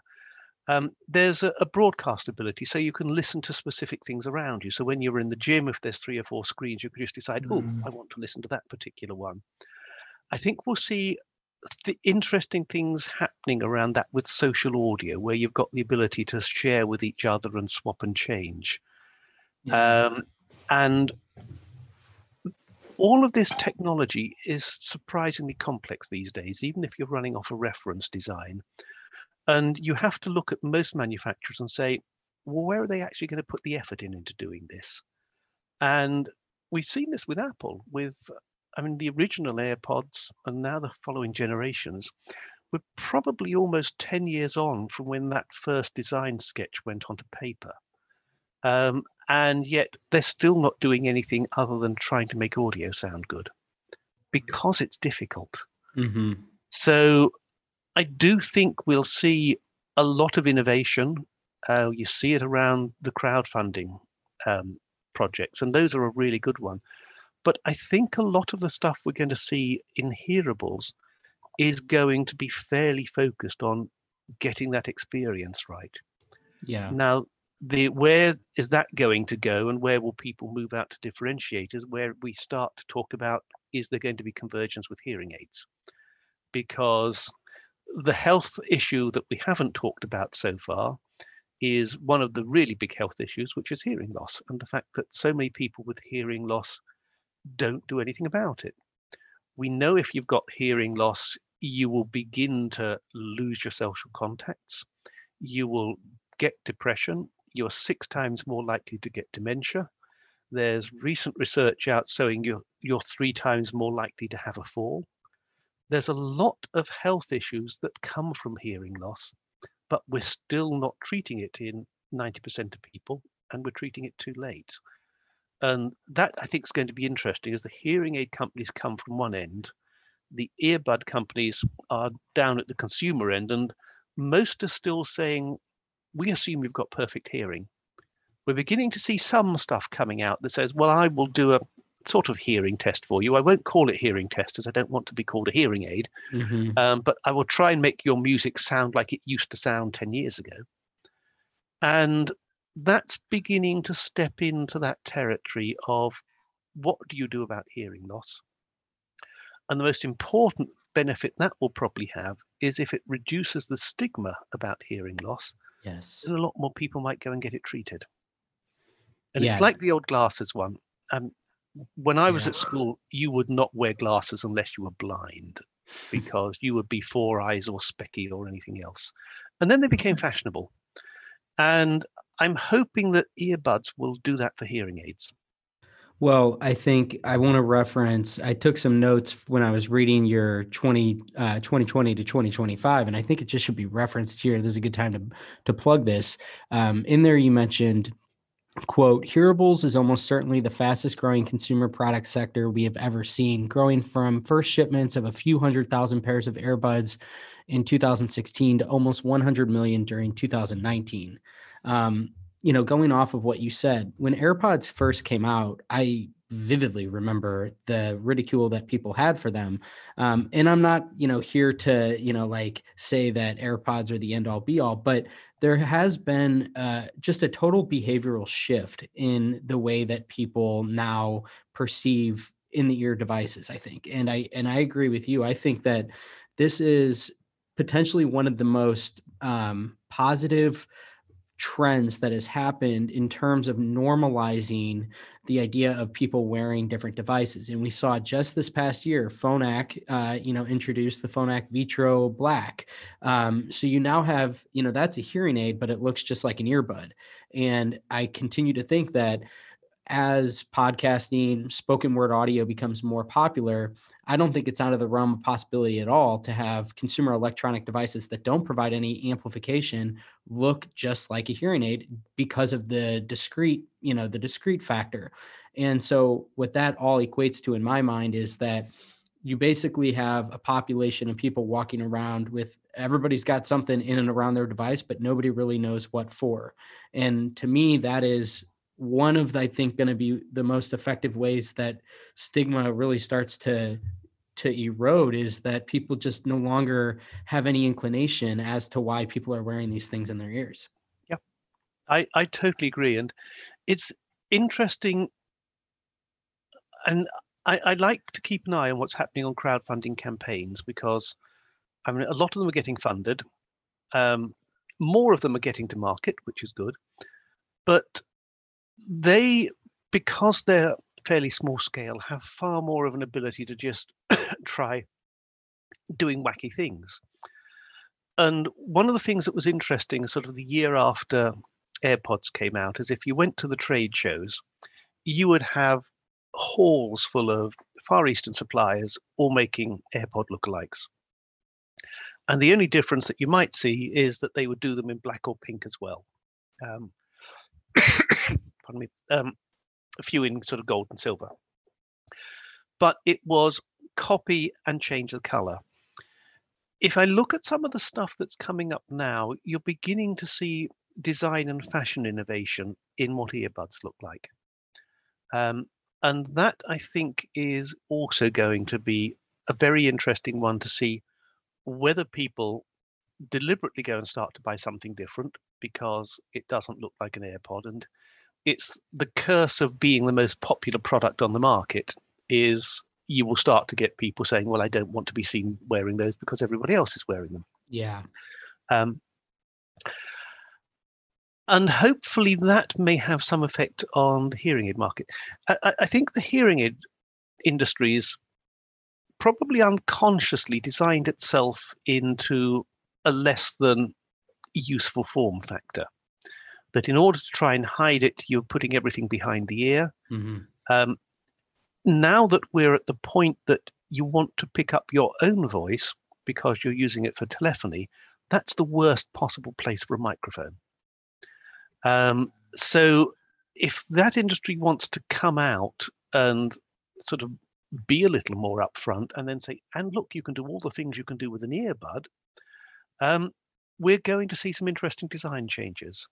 Um, there's a, a, broadcast ability, so you can listen to specific things around you. So when you're in the gym, if there's three or four screens, you can just decide, mm. oh, I want to listen to that particular one. I think we'll see the interesting things happening around that with social audio, where you've got the ability to share with each other and swap and change. Yeah. Um, and all of this technology is surprisingly complex these days, even if you're running off a reference design. And you have to look at most manufacturers and say, well, where are they actually going to put the effort in into doing this? And we've seen this with Apple, with I mean, the original AirPods and now the following generations, we're probably almost 10 years on from when that first design sketch went onto paper. Um, and yet they're still not doing anything other than trying to make audio sound good because it's difficult. Mm-hmm. So I do think we'll see a lot of innovation. Uh, you see it around the crowdfunding um, projects, and those are a really good one. But I think a lot of the stuff we're going to see in hearables is going to be fairly focused on getting that experience right. Yeah. Now, the where is that going to go and where will people move out to differentiators where we start to talk about is there going to be convergence with hearing aids because the health issue that we haven't talked about so far is one of the really big health issues which is hearing loss and the fact that so many people with hearing loss don't do anything about it. We know if you've got hearing loss, you will begin to lose your social contacts. You will get depression. You're six times more likely to get dementia. There's recent research out showing you're, you're three times more likely to have a fall. There's a lot of health issues that come from hearing loss, but we're still not treating it in 90% of people, and we're treating it too late. And that I think is going to be interesting as the hearing aid companies come from one end, the earbud companies are down at the consumer end, and most are still saying, we assume you've got perfect hearing. We're beginning to see some stuff coming out that says, well, I will do a sort of hearing test for you. I won't call it hearing test as I don't want to be called a hearing aid, mm-hmm. um, but I will try and make your music sound like it used to sound 10 years ago. And that's beginning to step into that territory of what do you do about hearing loss? And the most important benefit that will probably have is if it reduces the stigma about hearing loss. Yes. A lot more people might go and get it treated. And yeah. it's like the old glasses one. Um, when I was yeah. at school, you would not wear glasses unless you were blind because you would be four eyes or specky or anything else. And then they became fashionable. And I'm hoping that earbuds will do that for hearing aids. Well, I think I want to reference, I took some notes when I was reading your 20, uh, 2020 to 2025, and I think it just should be referenced here. This is a good time to, to plug this. Um, in there, you mentioned, quote, hearables is almost certainly the fastest growing consumer product sector we have ever seen, growing from first shipments of a few hundred thousand pairs of earbuds in 2016 to almost 100 million during 2019. Um, you know, going off of what you said, when AirPods first came out, I vividly remember the ridicule that people had for them. Um, and I'm not, you know, here to, you know, like say that AirPods are the end all be all, but there has been uh, just a total behavioral shift in the way that people now perceive in the ear devices, I think. And I and I agree with you. I think that this is potentially one of the most um, positive trends that has happened in terms of normalizing the idea of people wearing different devices. And we saw just this past year, Phonak, uh, you know, introduced the Phonak Virto Black. Um, so you now have, you know, that's a hearing aid, but it looks just like an earbud. And I continue to think that as podcasting, spoken word audio becomes more popular, I don't think it's out of the realm of possibility at all to have consumer electronic devices that don't provide any amplification look just like a hearing aid because of the discrete, you know, the discrete factor. And so what that all equates to in my mind is that you basically have a population of people walking around with everybody's got something in and around their device, but nobody really knows what for. And to me, that is one of I think going to be the most effective ways that stigma really starts to to erode is that people just no longer have any inclination as to why people are wearing these things in their ears. Yeah, I I totally agree, and it's interesting, and I, I like to keep an eye on what's happening on crowdfunding campaigns because I mean a lot of them are getting funded. Um, more of them are getting to market, which is good. But they, because they're fairly small scale, have far more of an ability to just try doing wacky things. And one of the things that was interesting, sort of the year after AirPods came out, is if you went to the trade shows, you would have halls full of Far Eastern suppliers all making AirPod lookalikes. And the only difference that you might see is that they would do them in black or pink as well. Um, pardon me, um, a few in sort of gold and silver. But it was copy and change the color. If I look at some of the stuff that's coming up now, you're beginning to see design and fashion innovation in what earbuds look like. Um, and that I think is also going to be a very interesting one to see whether people deliberately go and start to buy something different because it doesn't look like an AirPod and it's the curse of being the most popular product on the market is you will start to get people saying, "Well, I don't want to be seen wearing those because everybody else is wearing them." Yeah. Um, and hopefully that may have some effect on the hearing aid market. I, I think the hearing aid industry is probably unconsciously designed itself into a less than useful form factor that in order to try and hide it, you're putting everything behind the ear. Mm-hmm. Um, now that we're at the point that you want to pick up your own voice because you're using it for telephony, that's the worst possible place for a microphone. Um, so if that industry wants to come out and sort of be a little more upfront and then say, and look, you can do all the things you can do with an earbud, um, we're going to see some interesting design changes.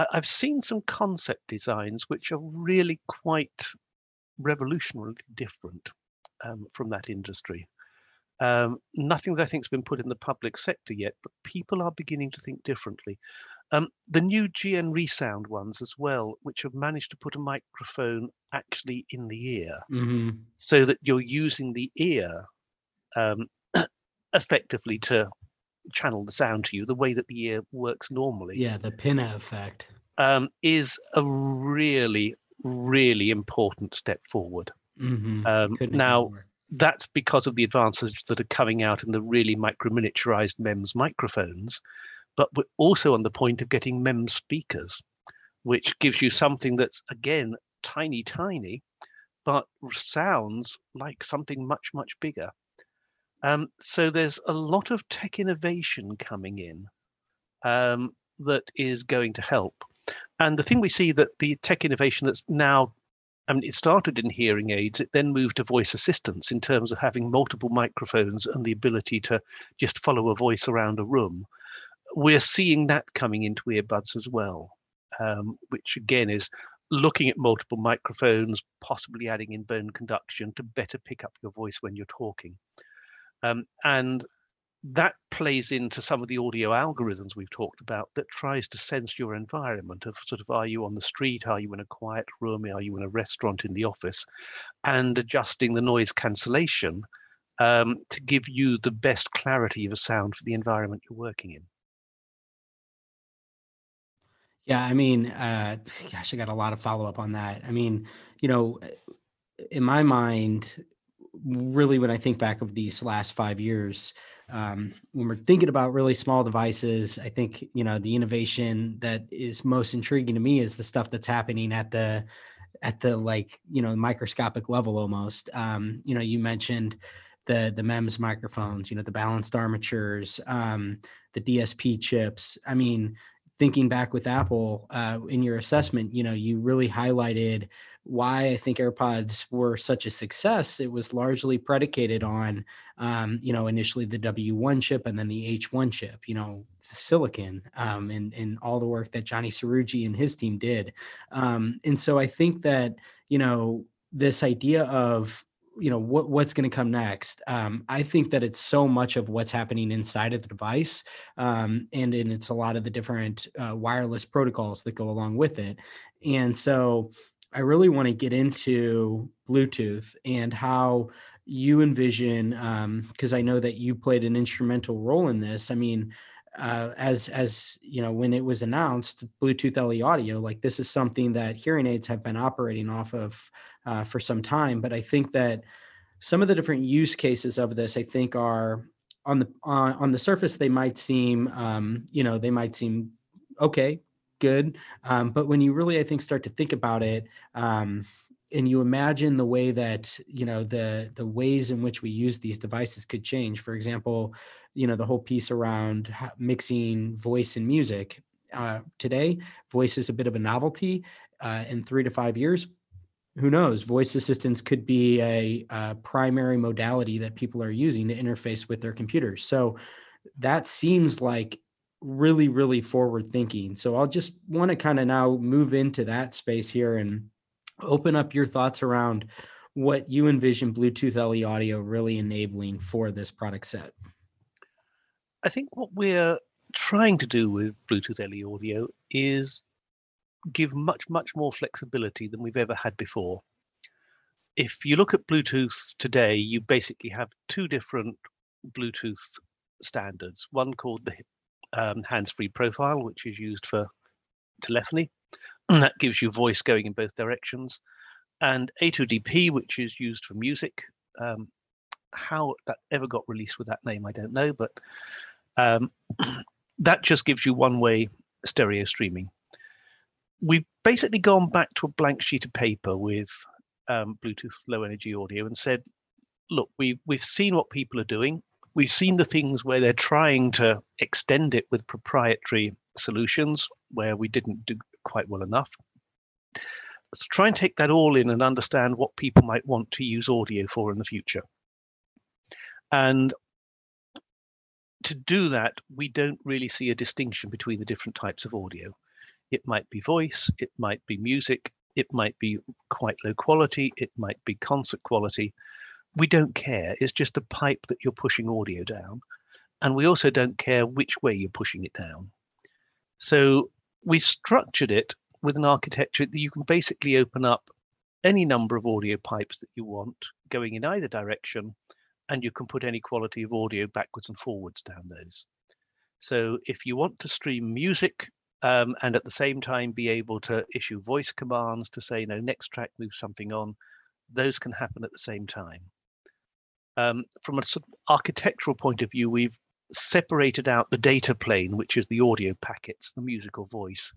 I, have seen some concept designs which are really quite revolutionarily different um, from that industry. Um, nothing that I think has been put in the public sector yet, but people are beginning to think differently. Um, the new GN Resound ones as well, which have managed to put a microphone actually in the ear, mm-hmm. so that you're using the ear um, effectively to channel the sound to you the way that the ear works normally. Yeah, the pinna effect. Um, is a really, really important step forward. Mm-hmm. Um, now, that's because of the advances that are coming out in the really micro miniaturized MEMS microphones. but we're also on the point of getting MEMS speakers, which gives you something that's again tiny, tiny, but sounds like something much, much bigger. Um, so there's a lot of tech innovation coming in um, that is going to help. And the thing we see that the tech innovation that's now, I mean, it started in hearing aids, it then moved to voice assistance in terms of having multiple microphones and the ability to just follow a voice around a room. We're seeing that coming into earbuds as well, um, which again is looking at multiple microphones, possibly adding in bone conduction to better pick up your voice when you're talking. Um, and that plays into some of the audio algorithms we've talked about that tries to sense your environment of sort of are you on the street? Are you in a quiet room? Are you in a restaurant in the office? And adjusting the noise cancellation um, to give you the best clarity of a sound for the environment you're working in. Yeah i mean uh, gosh i got a lot of follow-up on that. I mean you know in my mind really when i think back of these last five years um, when we're thinking about really small devices, I think you know the innovation that is most intriguing to me is the stuff that's happening at the at the like you know microscopic level almost. Um, you know, you mentioned the the MEMS microphones, you know, the balanced armatures, um, the DSP chips. I mean, thinking back with Apple uh, in your assessment, you know, you really highlighted why I think AirPods were such a success, it was largely predicated on, um, you know, initially the W1 chip and then the H1 chip, you know, silicon um, and, and all the work that Johny Srouji and his team did. Um, and so I think that, you know, this idea of you know what what's going to come next um, i think that it's so much of what's happening inside of the device um, and and it's a lot of the different uh, wireless protocols that go along with it and so I really want to get into Bluetooth and how you envision, because um, I know that you played an instrumental role in this. I mean, uh, as as you know, when it was announced, Bluetooth LE audio, like this is something that hearing aids have been operating off of uh, for some time. But I think that some of the different use cases of this, I think, are on the on, on the surface they might seem, um, you know, they might seem okay, good. Um, but when you really, I think, start to think about it, um, and you imagine the way that you know the the ways in which we use these devices could change. For example, you know the whole piece around mixing voice and music. Uh, today, voice is a bit of a novelty. Uh, in three to five years, who knows? Voice assistants could be a, a primary modality that people are using to interface with their computers. So that seems like really, really forward thinking. So I'll just want to kind of now move into that space here and open up your thoughts around what you envision Bluetooth LE audio really enabling for this product set. I think what we're trying to do with Bluetooth LE audio is give much, much more flexibility than we've ever had before. If you look at Bluetooth today, you basically have two different Bluetooth standards, one called the um, hands-free profile, which is used for telephony. That gives you voice going in both directions. And A2DP, which is used for music. Um, how that ever got released with that name, I don't know, but um, that just gives you one-way stereo streaming. We've basically gone back to a blank sheet of paper with um, Bluetooth low energy audio and said, look, we've, we've seen what people are doing we've seen the things where they're trying to extend it with proprietary solutions where we didn't do quite well enough. Let's try and take that all in and understand what people might want to use audio for in the future. And to do that, we don't really see a distinction between the different types of audio. It might be voice, it might be music, it might be quite low quality, it might be concert quality we don't care. It's just a pipe that you're pushing audio down. And we also don't care which way you're pushing it down. So we structured it with an architecture that you can basically open up any number of audio pipes that you want going in either direction, and you can put any quality of audio backwards and forwards down those. So if you want to stream music um, and at the same time be able to issue voice commands to say, no, next track, move something on, those can happen at the same time. Um, from a sort of architectural point of view, we've separated out the data plane, which is the audio packets, the musical voice,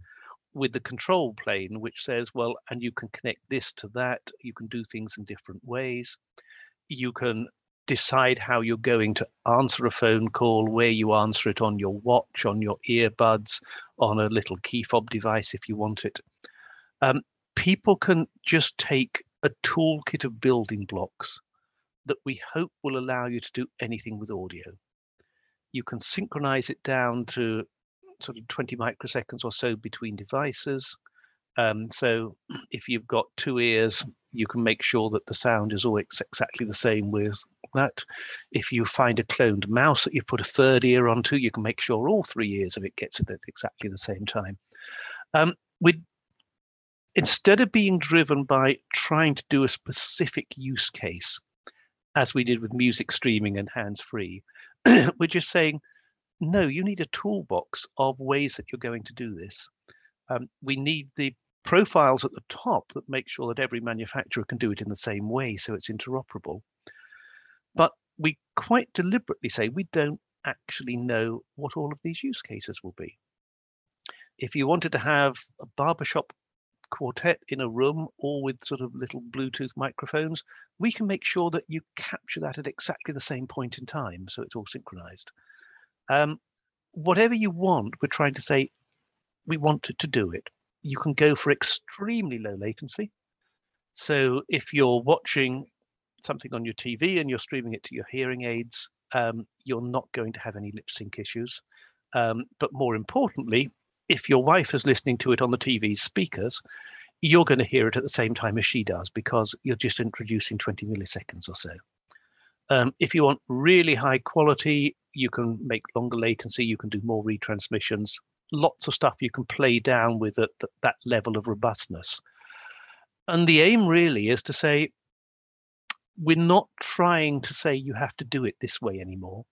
with the control plane, which says, well, and you can connect this to that. You can do things in different ways. You can decide how you're going to answer a phone call, where you answer it on your watch, on your earbuds, on a little key fob device if you want it. Um, people can just take a toolkit of building blocks that we hope will allow you to do anything with audio. You can synchronize it down to sort of 20 microseconds or so between devices. Um, so if you've got two ears, you can make sure that the sound is always exactly the same with that. If you find a cloned mouse that you put a third ear onto, you can make sure all three ears of it gets it at exactly the same time. Um, with instead of being driven by trying to do a specific use case, as we did with music streaming and hands-free, we're just saying, no, you need a toolbox of ways that you're going to do this. Um, we need the profiles at the top that make sure that every manufacturer can do it in the same way so it's interoperable. But we quite deliberately say we don't actually know what all of these use cases will be. If you wanted to have a barbershop quartet in a room, all with sort of little Bluetooth microphones, we can make sure that you capture that at exactly the same point in time, so it's all synchronized. Um, whatever you want, we're trying to say we want to do it. You can go for extremely low latency. So if you're watching something on your TV and you're streaming it to your hearing aids, um, you're not going to have any lip sync issues. Um, but more importantly, if your wife is listening to it on the TV speakers, you're going to hear it at the same time as she does because you're just introducing 20 milliseconds or so. Um, if you want really high quality, you can make longer latency, you can do more retransmissions, lots of stuff you can play down with at that level of robustness. And the aim really is to say, we're not trying to say you have to do it this way anymore.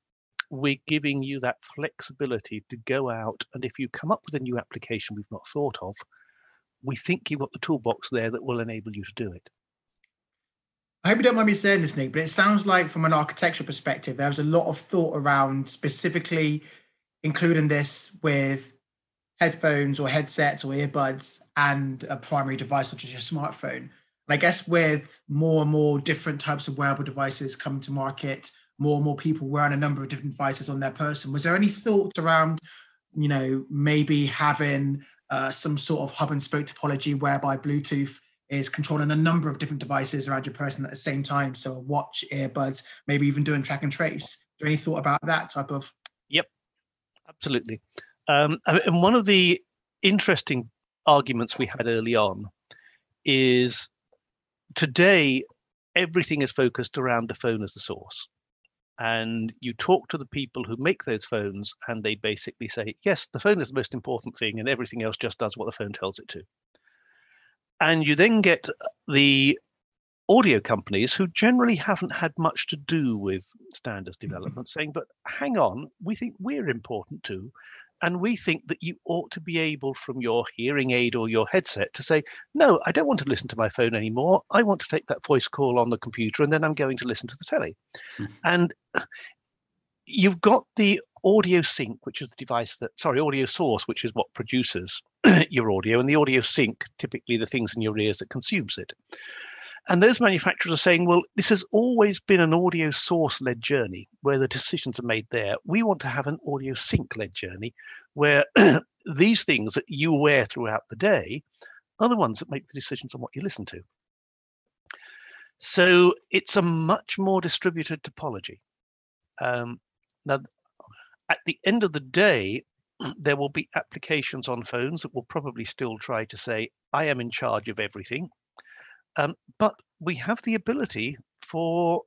We're giving you that flexibility to go out. And if you come up with a new application we've not thought of, we think you've got the toolbox there that will enable you to do it. I hope you don't mind me saying this, Nick, but it sounds like from an architectural perspective, there was a lot of thought around specifically including this with headphones or headsets or earbuds and a primary device such as your smartphone. And I guess with more and more different types of wearable devices coming to market, more and more people wearing a number of different devices on their person, was there any thoughts around, you know, maybe having uh, some sort of hub and spoke topology whereby Bluetooth is controlling a number of different devices around your person at the same time. So a watch, earbuds, maybe even doing track and trace. Is there any thought about that type of? Yep, absolutely. Um, and one of the interesting arguments we had early on is today everything is focused around the phone as the source. And you talk to the people who make those phones, and they basically say, yes, the phone is the most important thing, and everything else just does what the phone tells it to. And you then get the audio companies who generally haven't had much to do with standards mm-hmm. development saying, but hang on, we think we're important too. And we think that you ought to be able, from your hearing aid or your headset, to say, no, I don't want to listen to my phone anymore. I want to take that voice call on the computer and then I'm going to listen to the telly. Hmm. And you've got the audio sink, which is the device that, sorry, audio source, which is what produces your audio, and the audio sink, typically the things in your ears that consumes it. And those manufacturers are saying, well, this has always been an audio source led journey where the decisions are made there. We want to have an audio sink led journey where these things that you wear throughout the day are the ones that make the decisions on what you listen to. So it's a much more distributed topology. Um, now, at the end of the day, there will be applications on phones that will probably still try to say, I am in charge of everything. Um, but we have the ability for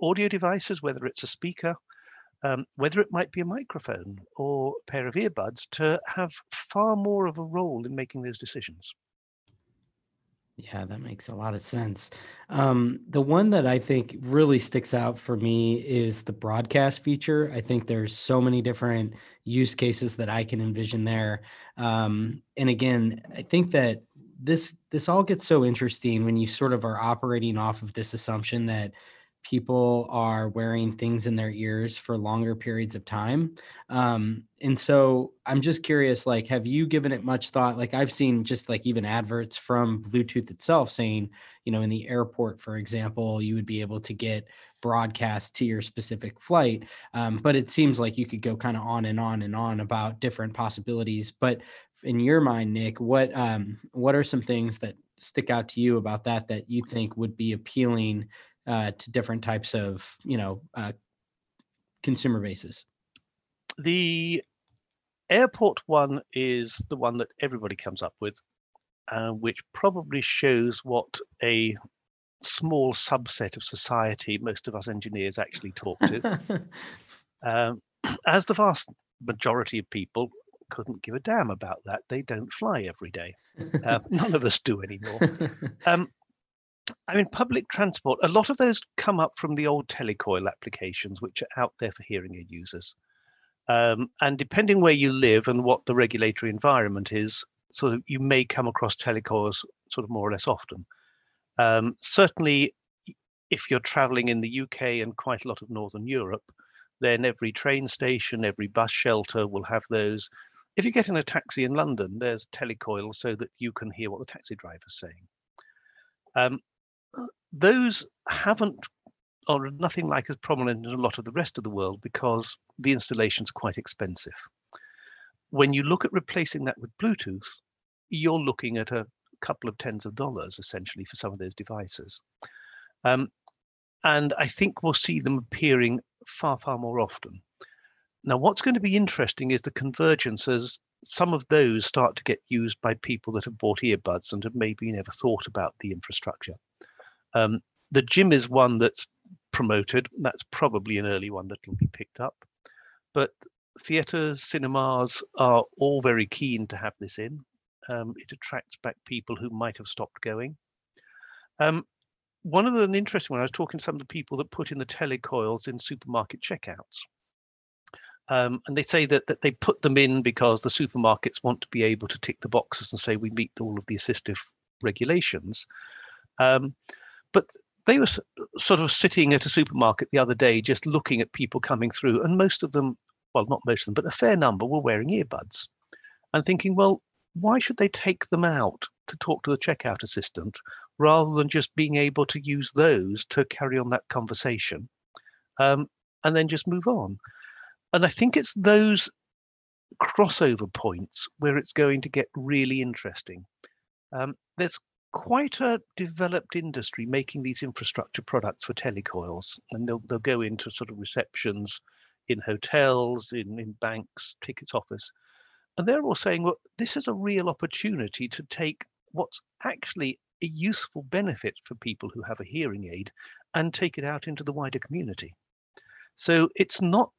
audio devices, whether it's a speaker, um, whether it might be a microphone or a pair of earbuds, to have far more of a role in making those decisions. Yeah, that makes a lot of sense. Um, the one that I think really sticks out for me is the broadcast feature. I think there's so many different use cases that I can envision there. Um, and again, I think that this this all gets so interesting when you sort of are operating off of this assumption that people are wearing things in their ears for longer periods of time. Um, and so I'm just curious, like, have you given it much thought? Like, I've seen just like even adverts from Bluetooth itself saying, you know, in the airport, for example, you would be able to get broadcast to your specific flight. Um, but it seems like you could go kind of on and on and on about different possibilities. But in your mind, Nick, what um, what are some things that stick out to you about that that you think would be appealing uh, to different types of you know uh, consumer bases? The airport one is the one that everybody comes up with, uh, which probably shows what a small subset of society most of us engineers actually talk to. um, as the vast majority of people couldn't give a damn about that, they don't fly every day. Uh, none of us do anymore. Um, I mean, public transport, a lot of those come up from the old telecoil applications, which are out there for hearing aid users. Um, and depending where you live and what the regulatory environment is, sort of you may come across telecoils sort of more or less often. Um, certainly, if you're traveling in the UK and quite a lot of Northern Europe, then every train station, every bus shelter will have those. If you get in a taxi in London, there's telecoil so that you can hear what the taxi driver's saying. Um, those haven't or nothing like as prominent in a lot of the rest of the world because the installation's quite expensive. When you look at replacing that with Bluetooth, you're looking at a couple of tens of dollars essentially for some of those devices. Um, and I think we'll see them appearing far, far more often. Now, what's going to be interesting is the convergence as some of those start to get used by people that have bought earbuds and have maybe never thought about the infrastructure. Um, the gym is one that's promoted. That's probably an early one that will be picked up. But theatres, cinemas are all very keen to have this in. Um, it attracts back people who might have stopped going. Um, one of the interesting one, I was talking to some of the people that put in the telecoils in supermarket checkouts. Um, and they say that, that they put them in because the supermarkets want to be able to tick the boxes and say we meet all of the assistive regulations. Um, but they were sort of sitting at a supermarket the other day, just looking at people coming through, and most of them, well, not most of them, but a fair number were wearing earbuds, and thinking, well, why should they take them out to talk to the checkout assistant rather than just being able to use those to carry on that conversation, um, and then just move on? And I think it's those crossover points where it's going to get really interesting. Um, there's quite a developed industry making these infrastructure products for telecoils, and they'll they'll go into sort of receptions in hotels, in in banks, tickets office, and they're all saying, well, this is a real opportunity to take what's actually a useful benefit for people who have a hearing aid and take it out into the wider community. So it's not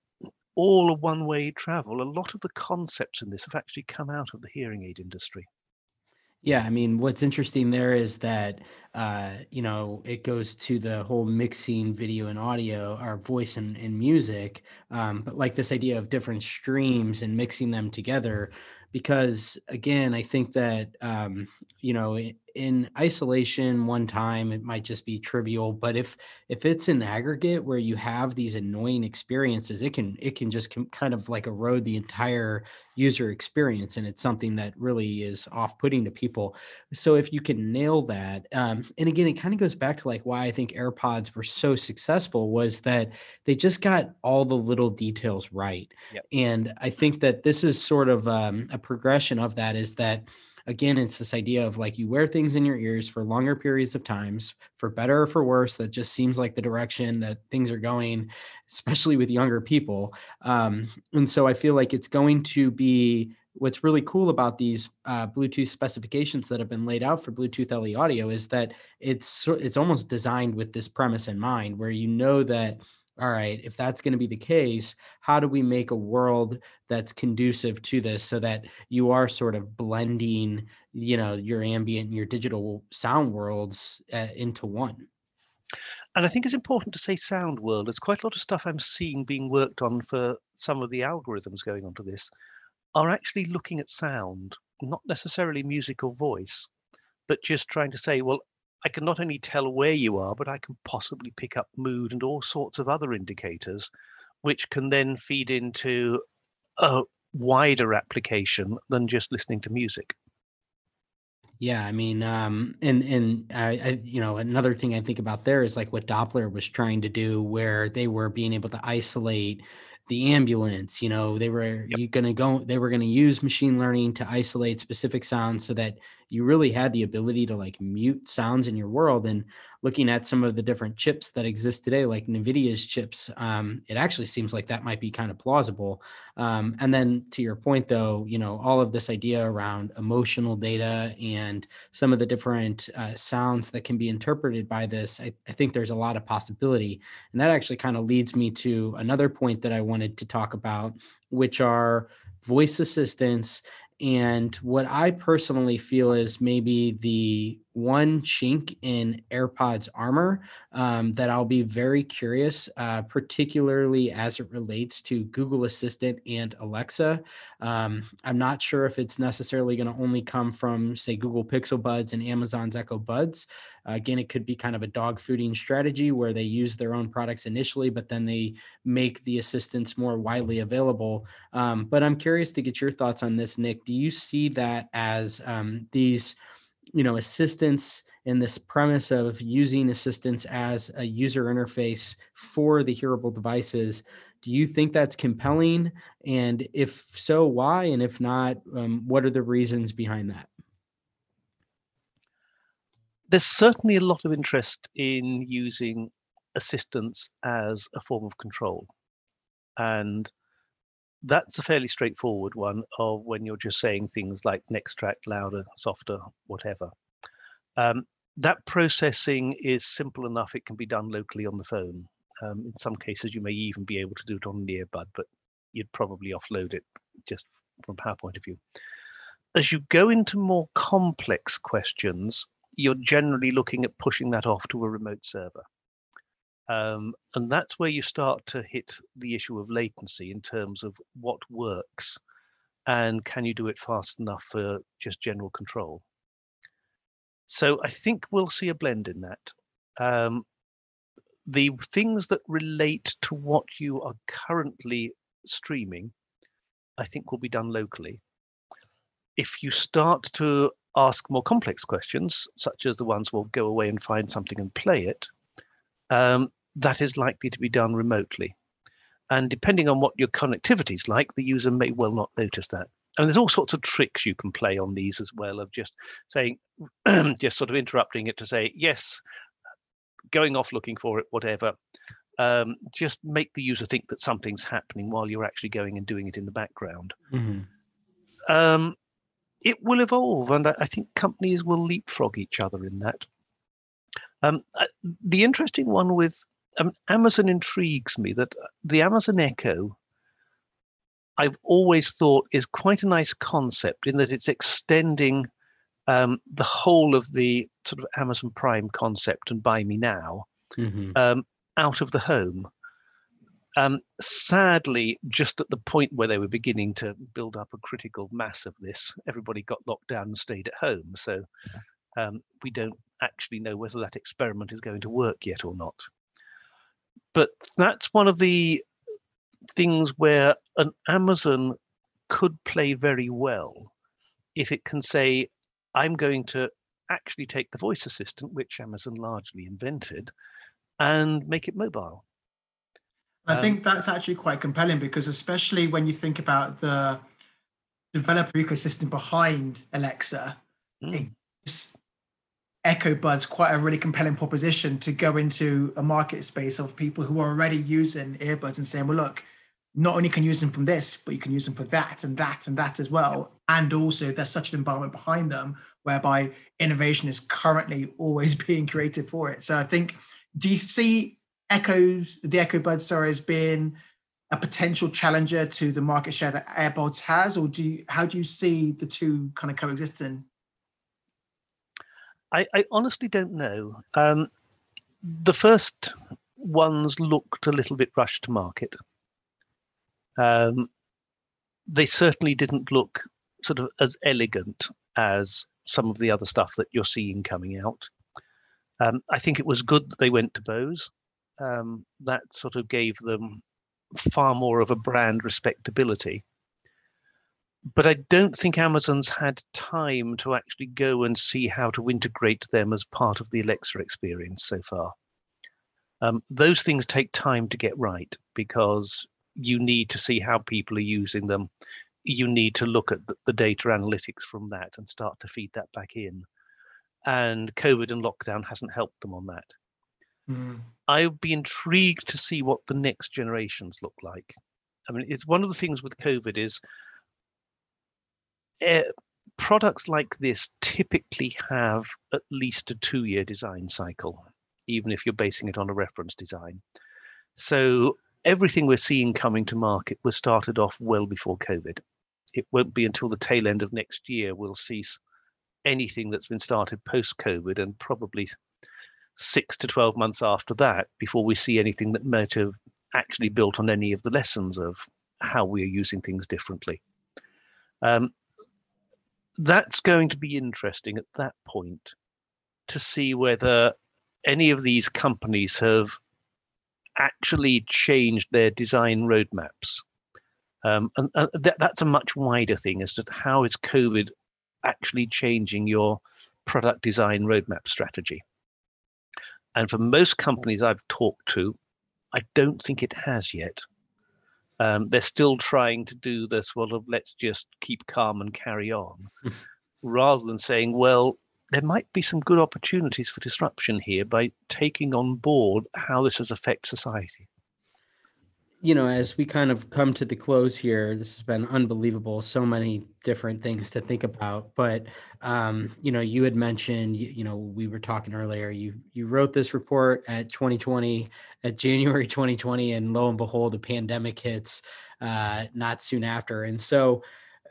all a one-way travel. A lot of the concepts in this have actually come out of the hearing aid industry. Yeah, I mean, what's interesting there is that uh, you know it goes to the whole mixing video and audio, our voice and, and music, um, but like this idea of different streams and mixing them together, because again, I think that um, you know in isolation one time it might just be trivial but if if it's an aggregate where you have these annoying experiences it can it can just kind of like erode the entire user experience and it's something that really is off-putting to people so if you can nail that um, and again it kind of goes back to like why i think airpods were so successful was that they just got all the little details right yep. and i think that this is sort of um, a progression of that is that again, it's this idea of like you wear things in your ears for longer periods of times, for better or for worse. That just seems like the direction that things are going, especially with younger people. Um, and so I feel like it's going to be what's really cool about these uh, Bluetooth specifications that have been laid out for Bluetooth LE audio is that it's it's almost designed with this premise in mind, where you know that all right, if that's going to be the case, how do we make a world that's conducive to this so that you are sort of blending, you know, your ambient and your digital sound worlds uh, into one? And I think it's important to say sound world. There's quite a lot of stuff I'm seeing being worked on for some of the algorithms going onto this are actually looking at sound, not necessarily music or voice, but just trying to say, well, I can not only tell where you are, but I can possibly pick up mood and all sorts of other indicators, which can then feed into a wider application than just listening to music. Yeah, I mean, um, and and I, I, you know, another thing I think about there is like what Doppler was trying to do, where they were being able to isolate the ambulance you know they were yep. going to go they were going to use machine learning to isolate specific sounds so that you really had the ability to like mute sounds in your world and looking at some of the different chips that exist today like nvidia's chips um, it actually seems like that might be kind of plausible. Um, and then to your point though you know all of this idea around emotional data and some of the different uh, sounds that can be interpreted by this I, I think there's a lot of possibility. And that actually kind of leads me to another point that i wanted to talk about which are voice assistants and what I personally feel is maybe the one chink in AirPods armor um, that I'll be very curious, uh, particularly as it relates to Google Assistant and Alexa. Um, I'm not sure if it's necessarily going to only come from, say, Google Pixel Buds and Amazon's Echo Buds. Uh, again, it could be kind of a dog fooding strategy where they use their own products initially, but then they make the assistants more widely available. Um, but I'm curious to get your thoughts on this, Nick. Do you see that as um, these, you know, assistance and this premise of using assistance as a user interface for the hearable devices? Do you think that's compelling? And if so, why? And if not, um, what are the reasons behind that? There's certainly a lot of interest in using assistance as a form of control. And that's a fairly straightforward one of when you're just saying things like next track louder, softer, whatever. Um, that processing is simple enough, it can be done locally on the phone. Um, in some cases, you may even be able to do it on an earbud, but you'd probably offload it just from our point of view. As you go into more complex questions, you're generally looking at pushing that off to a remote server. Um, and that's where you start to hit the issue of latency in terms of what works and can you do it fast enough for just general control. So I think we'll see a blend in that. Um, the things that relate to what you are currently streaming, I think will be done locally. If you start to ask more complex questions, such as the ones we'll go away and find something and play it, um, that is likely to be done remotely. And depending on what your connectivity is like, the user may well not notice that. And there's all sorts of tricks you can play on these as well of just saying, just sort of interrupting it to say, yes, going off looking for it, whatever. Um, just make the user think that something's happening while you're actually going and doing it in the background. Mm-hmm. Um, it will evolve, and I, I, think companies will leapfrog each other in that. Um, uh, the interesting one with um, Amazon intrigues me that the Amazon Echo, I've always thought is quite a nice concept in that it's extending um, the whole of the sort of Amazon Prime concept and Buy Me Now mm-hmm. um, out of the home. Um, sadly, just at the point where they were beginning to build up a critical mass of this, everybody got locked down and stayed at home. So um, we don't actually know whether that experiment is going to work yet or not. But that's one of the things where an Amazon could play very well if it can say, I'm going to actually take the voice assistant, which Amazon largely invented, and make it mobile. I um, think that's actually quite compelling because, especially when you think about the developer ecosystem behind Alexa, mm. it gives Echo Buds quite a really compelling proposition to go into a market space of people who are already using earbuds and saying, well, look, not only can you use them from this, but you can use them for that and that and that as well. And also, there's such an environment behind them whereby innovation is currently always being created for it. So I think, do you see Echoes, the Echo Buds, sorry, as being a potential challenger to the market share that AirPods has, or do you, how do you see the two kind of coexisting? I, I honestly don't know. Um, the first ones looked a little bit rushed to market. Um, they certainly didn't look sort of as elegant as some of the other stuff that you're seeing coming out. Um, I think it was good that they went to Bose. Um, that sort of gave them far more of a brand respectability. But I don't think Amazon's had time to actually go and see how to integrate them as part of the Alexa experience so far. Um, those things take time to get right because you need to see how people are using them. You need to look at the data analytics from that and start to feed that back in. And COVID and lockdown hasn't helped them on that. Mm. I'd be intrigued to see what the next generations look like. I mean, it's one of the things with COVID is uh, products like this typically have at least a two-year design cycle, even if you're basing it on a reference design. So everything we're seeing coming to market was started off well before COVID. It won't be until the tail end of next year we'll see anything that's been started post-COVID and probably six to 12 months after that before we see anything that might have actually built on any of the lessons of how we are using things differently. Um, that's going to be interesting at that point to see whether any of these companies have actually changed their design roadmaps. Um, and, and that, that's a much wider thing as to how is COVID actually changing your product design roadmap strategy. And for most companies I've talked to, I don't think it has yet. Um, they're still trying to do this, well, of let's just keep calm and carry on, rather than saying, well, there might be some good opportunities for disruption here by taking on board how this has affected society you know, as we kind of come to the close here, this has been unbelievable. So many different things to think about. But um, you know, you had mentioned, you, you, know, we were talking earlier. You you wrote this report at 2020, at January 2020, and lo and behold, the pandemic hits uh, not soon after. And so,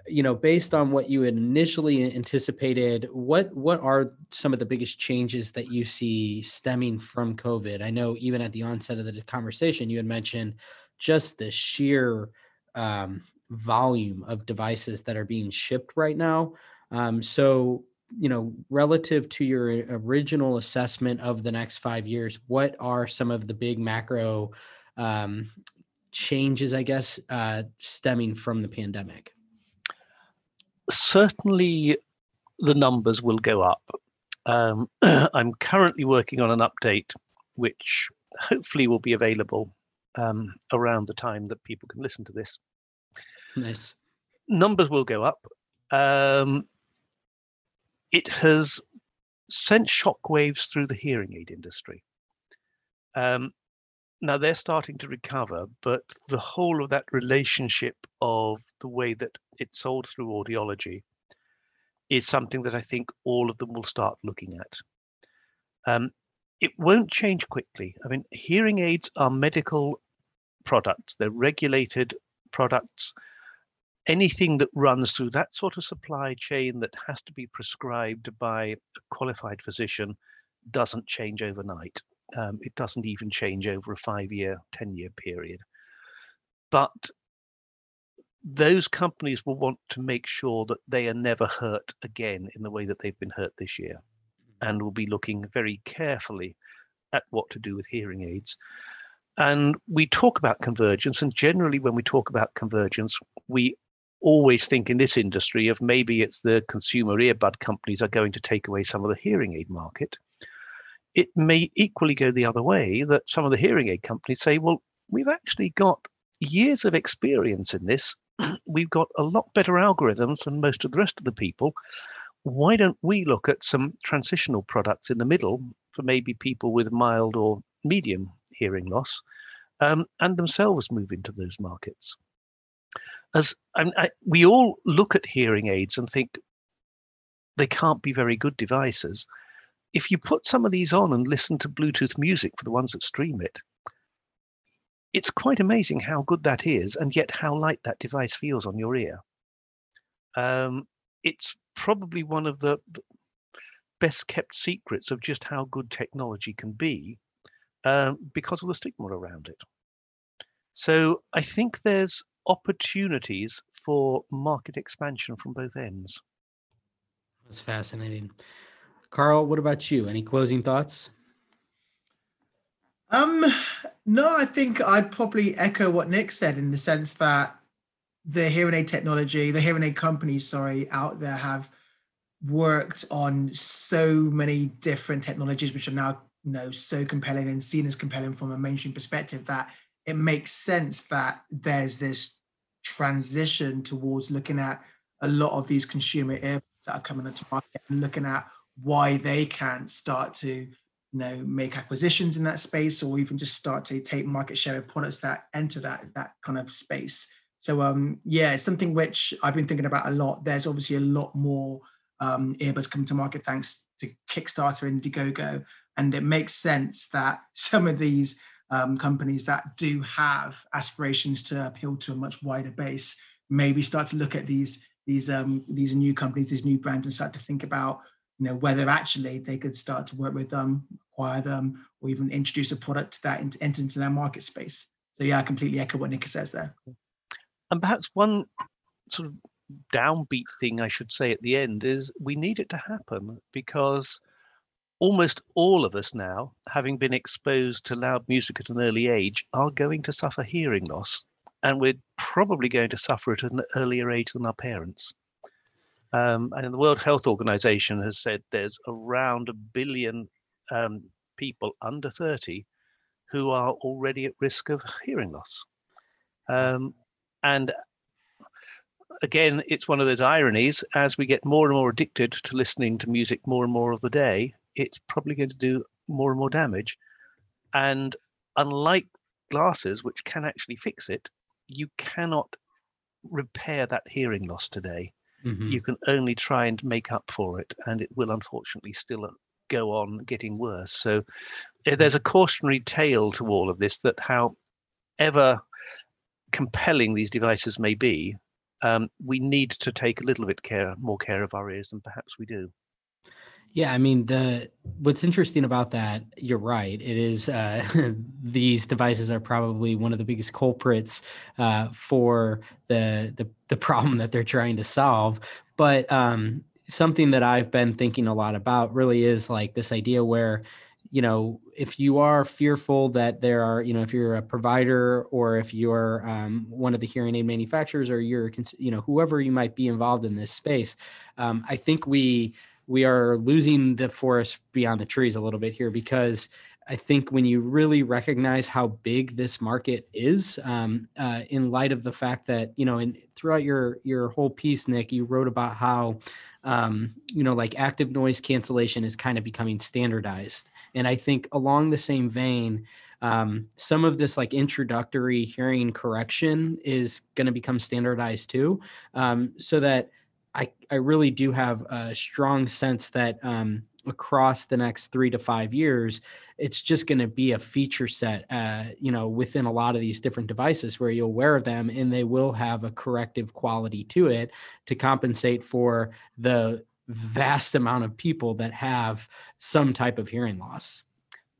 you know, based on what you had initially anticipated, what what are some of the biggest changes that you see stemming from COVID? I know even at the onset of the conversation, you had mentioned just the sheer um, volume of devices that are being shipped right now. Um, so, you know, relative to your original assessment of the next five years, what are some of the big macro um, changes, I guess, uh, stemming from the pandemic? Certainly, the numbers will go up. Um, I'm currently working on an update, which hopefully will be available um, around the time that people can listen to this. Nice. Numbers will go up. Um, it has sent shockwaves through the hearing aid industry. Um, now they're starting to recover, but the whole of that relationship of the way that it's sold through audiology is something that I think all of them will start looking at. Um, it won't change quickly. I mean, hearing aids are medical products, they're regulated products. Anything that runs through that sort of supply chain that has to be prescribed by a qualified physician doesn't change overnight. Um, it doesn't even change over a five year, 10 year period. But those companies will want to make sure that they are never hurt again in the way that they've been hurt this year and will be looking very carefully at what to do with hearing aids. And we talk about convergence, and generally, when we talk about convergence, we always think in this industry of maybe it's the consumer earbud companies are going to take away some of the hearing aid market. It may equally go the other way that some of the hearing aid companies say, well, we've actually got years of experience in this. we've got a lot better algorithms than most of the rest of the people why don't we look at some transitional products in the middle for maybe people with mild or medium hearing loss um, and themselves move into those markets? As I, we all look at hearing aids and think they can't be very good devices. If you put some of these on and listen to Bluetooth music for the ones that stream it, it's quite amazing how good that is, and yet how light that device feels on your ear. Um, it's probably one of the, the best kept secrets of just how good technology can be um, because of the stigma around it. So I think there's opportunities for market expansion from both ends. That's fascinating. Carl, what about you? Any closing thoughts? Um, no, I think I'd probably echo what Nick said in the sense that the hearing aid technology, the hearing aid companies, sorry, out there have worked on so many different technologies, which are now you know so compelling and seen as compelling from a mainstream perspective that it makes sense that there's this transition towards looking at a lot of these consumer earbuds that are coming into market and looking at why they can't start to you know make acquisitions in that space or even just start to take market share of products that enter that that kind of space so um yeah it's something which i've been thinking about a lot there's obviously a lot more um earbuds coming to market thanks to kickstarter and indiegogo and it makes sense that some of these um, companies that do have aspirations to appeal to a much wider base maybe start to look at these these um, these new companies, these new brands, and start to think about you know whether actually they could start to work with them, acquire them, or even introduce a product that enter into their market space. So yeah, I completely echo what Nick says there. And perhaps one sort of downbeat thing I should say at the end is we need it to happen because almost all of us now, having been exposed to loud music at an early age, are going to suffer hearing loss and we're probably going to suffer at an earlier age than our parents. Um, and the World Health Organization has said there's around a billion um, people under 30 who are already at risk of hearing loss. Um, and again, it's one of those ironies as we get more and more addicted to listening to music more and more of the day, it's probably going to do more and more damage. And unlike glasses, which can actually fix it, you cannot repair that hearing loss today. Mm-hmm. You can only try and make up for it, and it will unfortunately still uh, go on getting worse. So eh, there's a cautionary tale to all of this that however compelling these devices may be, um, we need to take a little bit care, more care of our ears than perhaps we do. Yeah, I mean the what's interesting about that, you're right. It is uh, these devices are probably one of the biggest culprits uh, for the, the the problem that they're trying to solve. But um, something that I've been thinking a lot about really is like this idea where you know if you are fearful that there are you know if you're a provider or if you're um, one of the hearing aid manufacturers or you're you know whoever you might be involved in this space um, i think we we are losing the forest beyond the trees a little bit here because I think when you really recognize how big this market is, um, uh, in light of the fact that you know, and throughout your your whole piece, Nick, you wrote about how um, you know, like active noise cancellation is kind of becoming standardized, and I think along the same vein, um, some of this like introductory hearing correction is going to become standardized too, um, so that I, I really do have a strong sense that um, across the next three to five years, it's just going to be a feature set, uh, you know, within a lot of these different devices where you'll wear them and they will have a corrective quality to it to compensate for the vast amount of people that have some type of hearing loss.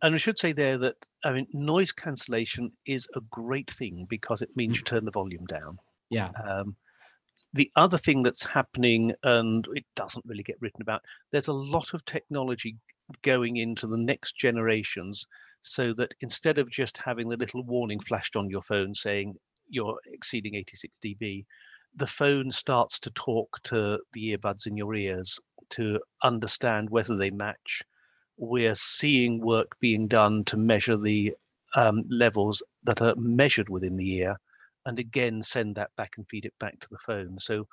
And I should say there that I mean noise cancellation is a great thing because it means you mm. turn the volume down. Yeah. Um, the other thing that's happening, and it doesn't really get written about, there's a lot of technology going into the next generations so that instead of just having the little warning flashed on your phone saying you're exceeding 86 dB, the phone starts to talk to the earbuds in your ears to understand whether they match. We're seeing work being done to measure the um, levels that are measured within the ear and again send that back and feed it back to the phone. So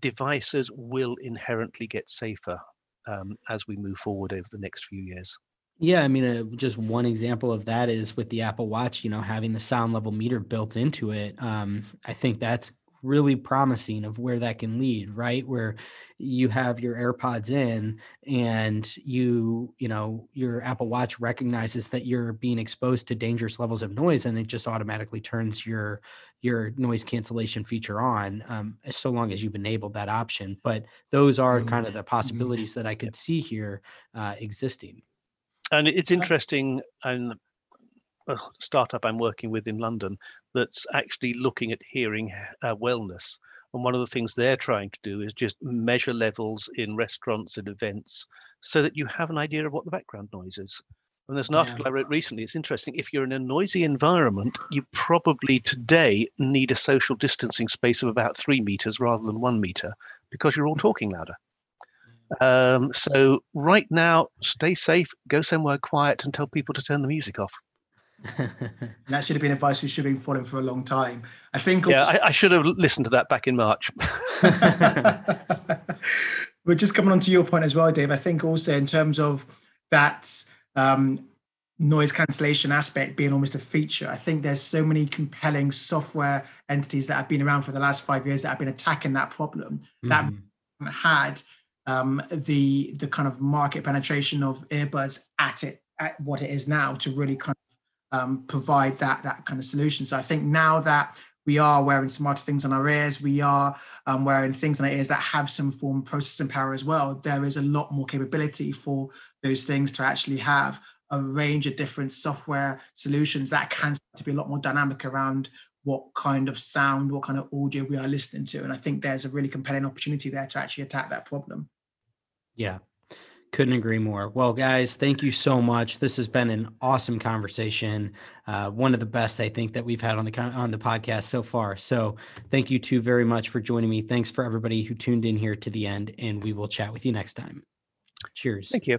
devices will inherently get safer um, as we move forward over the next few years. Yeah, I mean, uh, just one example of that is with the Apple Watch, you know, having the sound level meter built into it. Um, I think that's really promising of where that can lead right? Where you have your airpods in and you you know your apple watch recognizes that you're being exposed to dangerous levels of noise and it just automatically turns your your noise cancellation feature on um, so long as you've enabled that option. But those are mm-hmm. kind of the mm-hmm. possibilities that i could see here uh, existing. And it's interesting and a startup I'm working with in London that's actually looking at hearing uh, wellness. And one of the things they're trying to do is just measure levels in restaurants and events so that you have an idea of what the background noise is. And there's an article yeah. I wrote recently. It's interesting. If you're in a noisy environment, you probably today need a social distancing space of about three meters rather than one meter because you're all talking louder. Um, so right now, stay safe, go somewhere quiet, and tell people to turn the music off. that should have been advice we should have been following for a long time. I think. Yeah, I, I should have listened to that back in March. But just coming on to your point as well, Dave. I think also in terms of that um, noise cancellation aspect being almost a feature. I think there's so many compelling software entities that have been around for the last five years that have been attacking that problem mm-hmm. that had um, the the kind of market penetration of earbuds at it at what it is now to really kind of um, provide that that kind of solution. So I think now that we are wearing smarter things on our ears, we are um, wearing things on our ears that have some form of processing power as well. There is a lot more capability for those things to actually have a range of different software solutions that can to be a lot more dynamic around what kind of sound, what kind of audio we are listening to. And I think there's a really compelling opportunity there to actually attack that problem. Yeah. Couldn't agree more. Well, guys, thank you so much. This has been an awesome conversation. Uh, one of the best I think that we've had on the on the podcast so far. So, thank you two very much for joining me. Thanks for everybody who tuned in here to the end, and we will chat with you next time. Cheers. Thank you.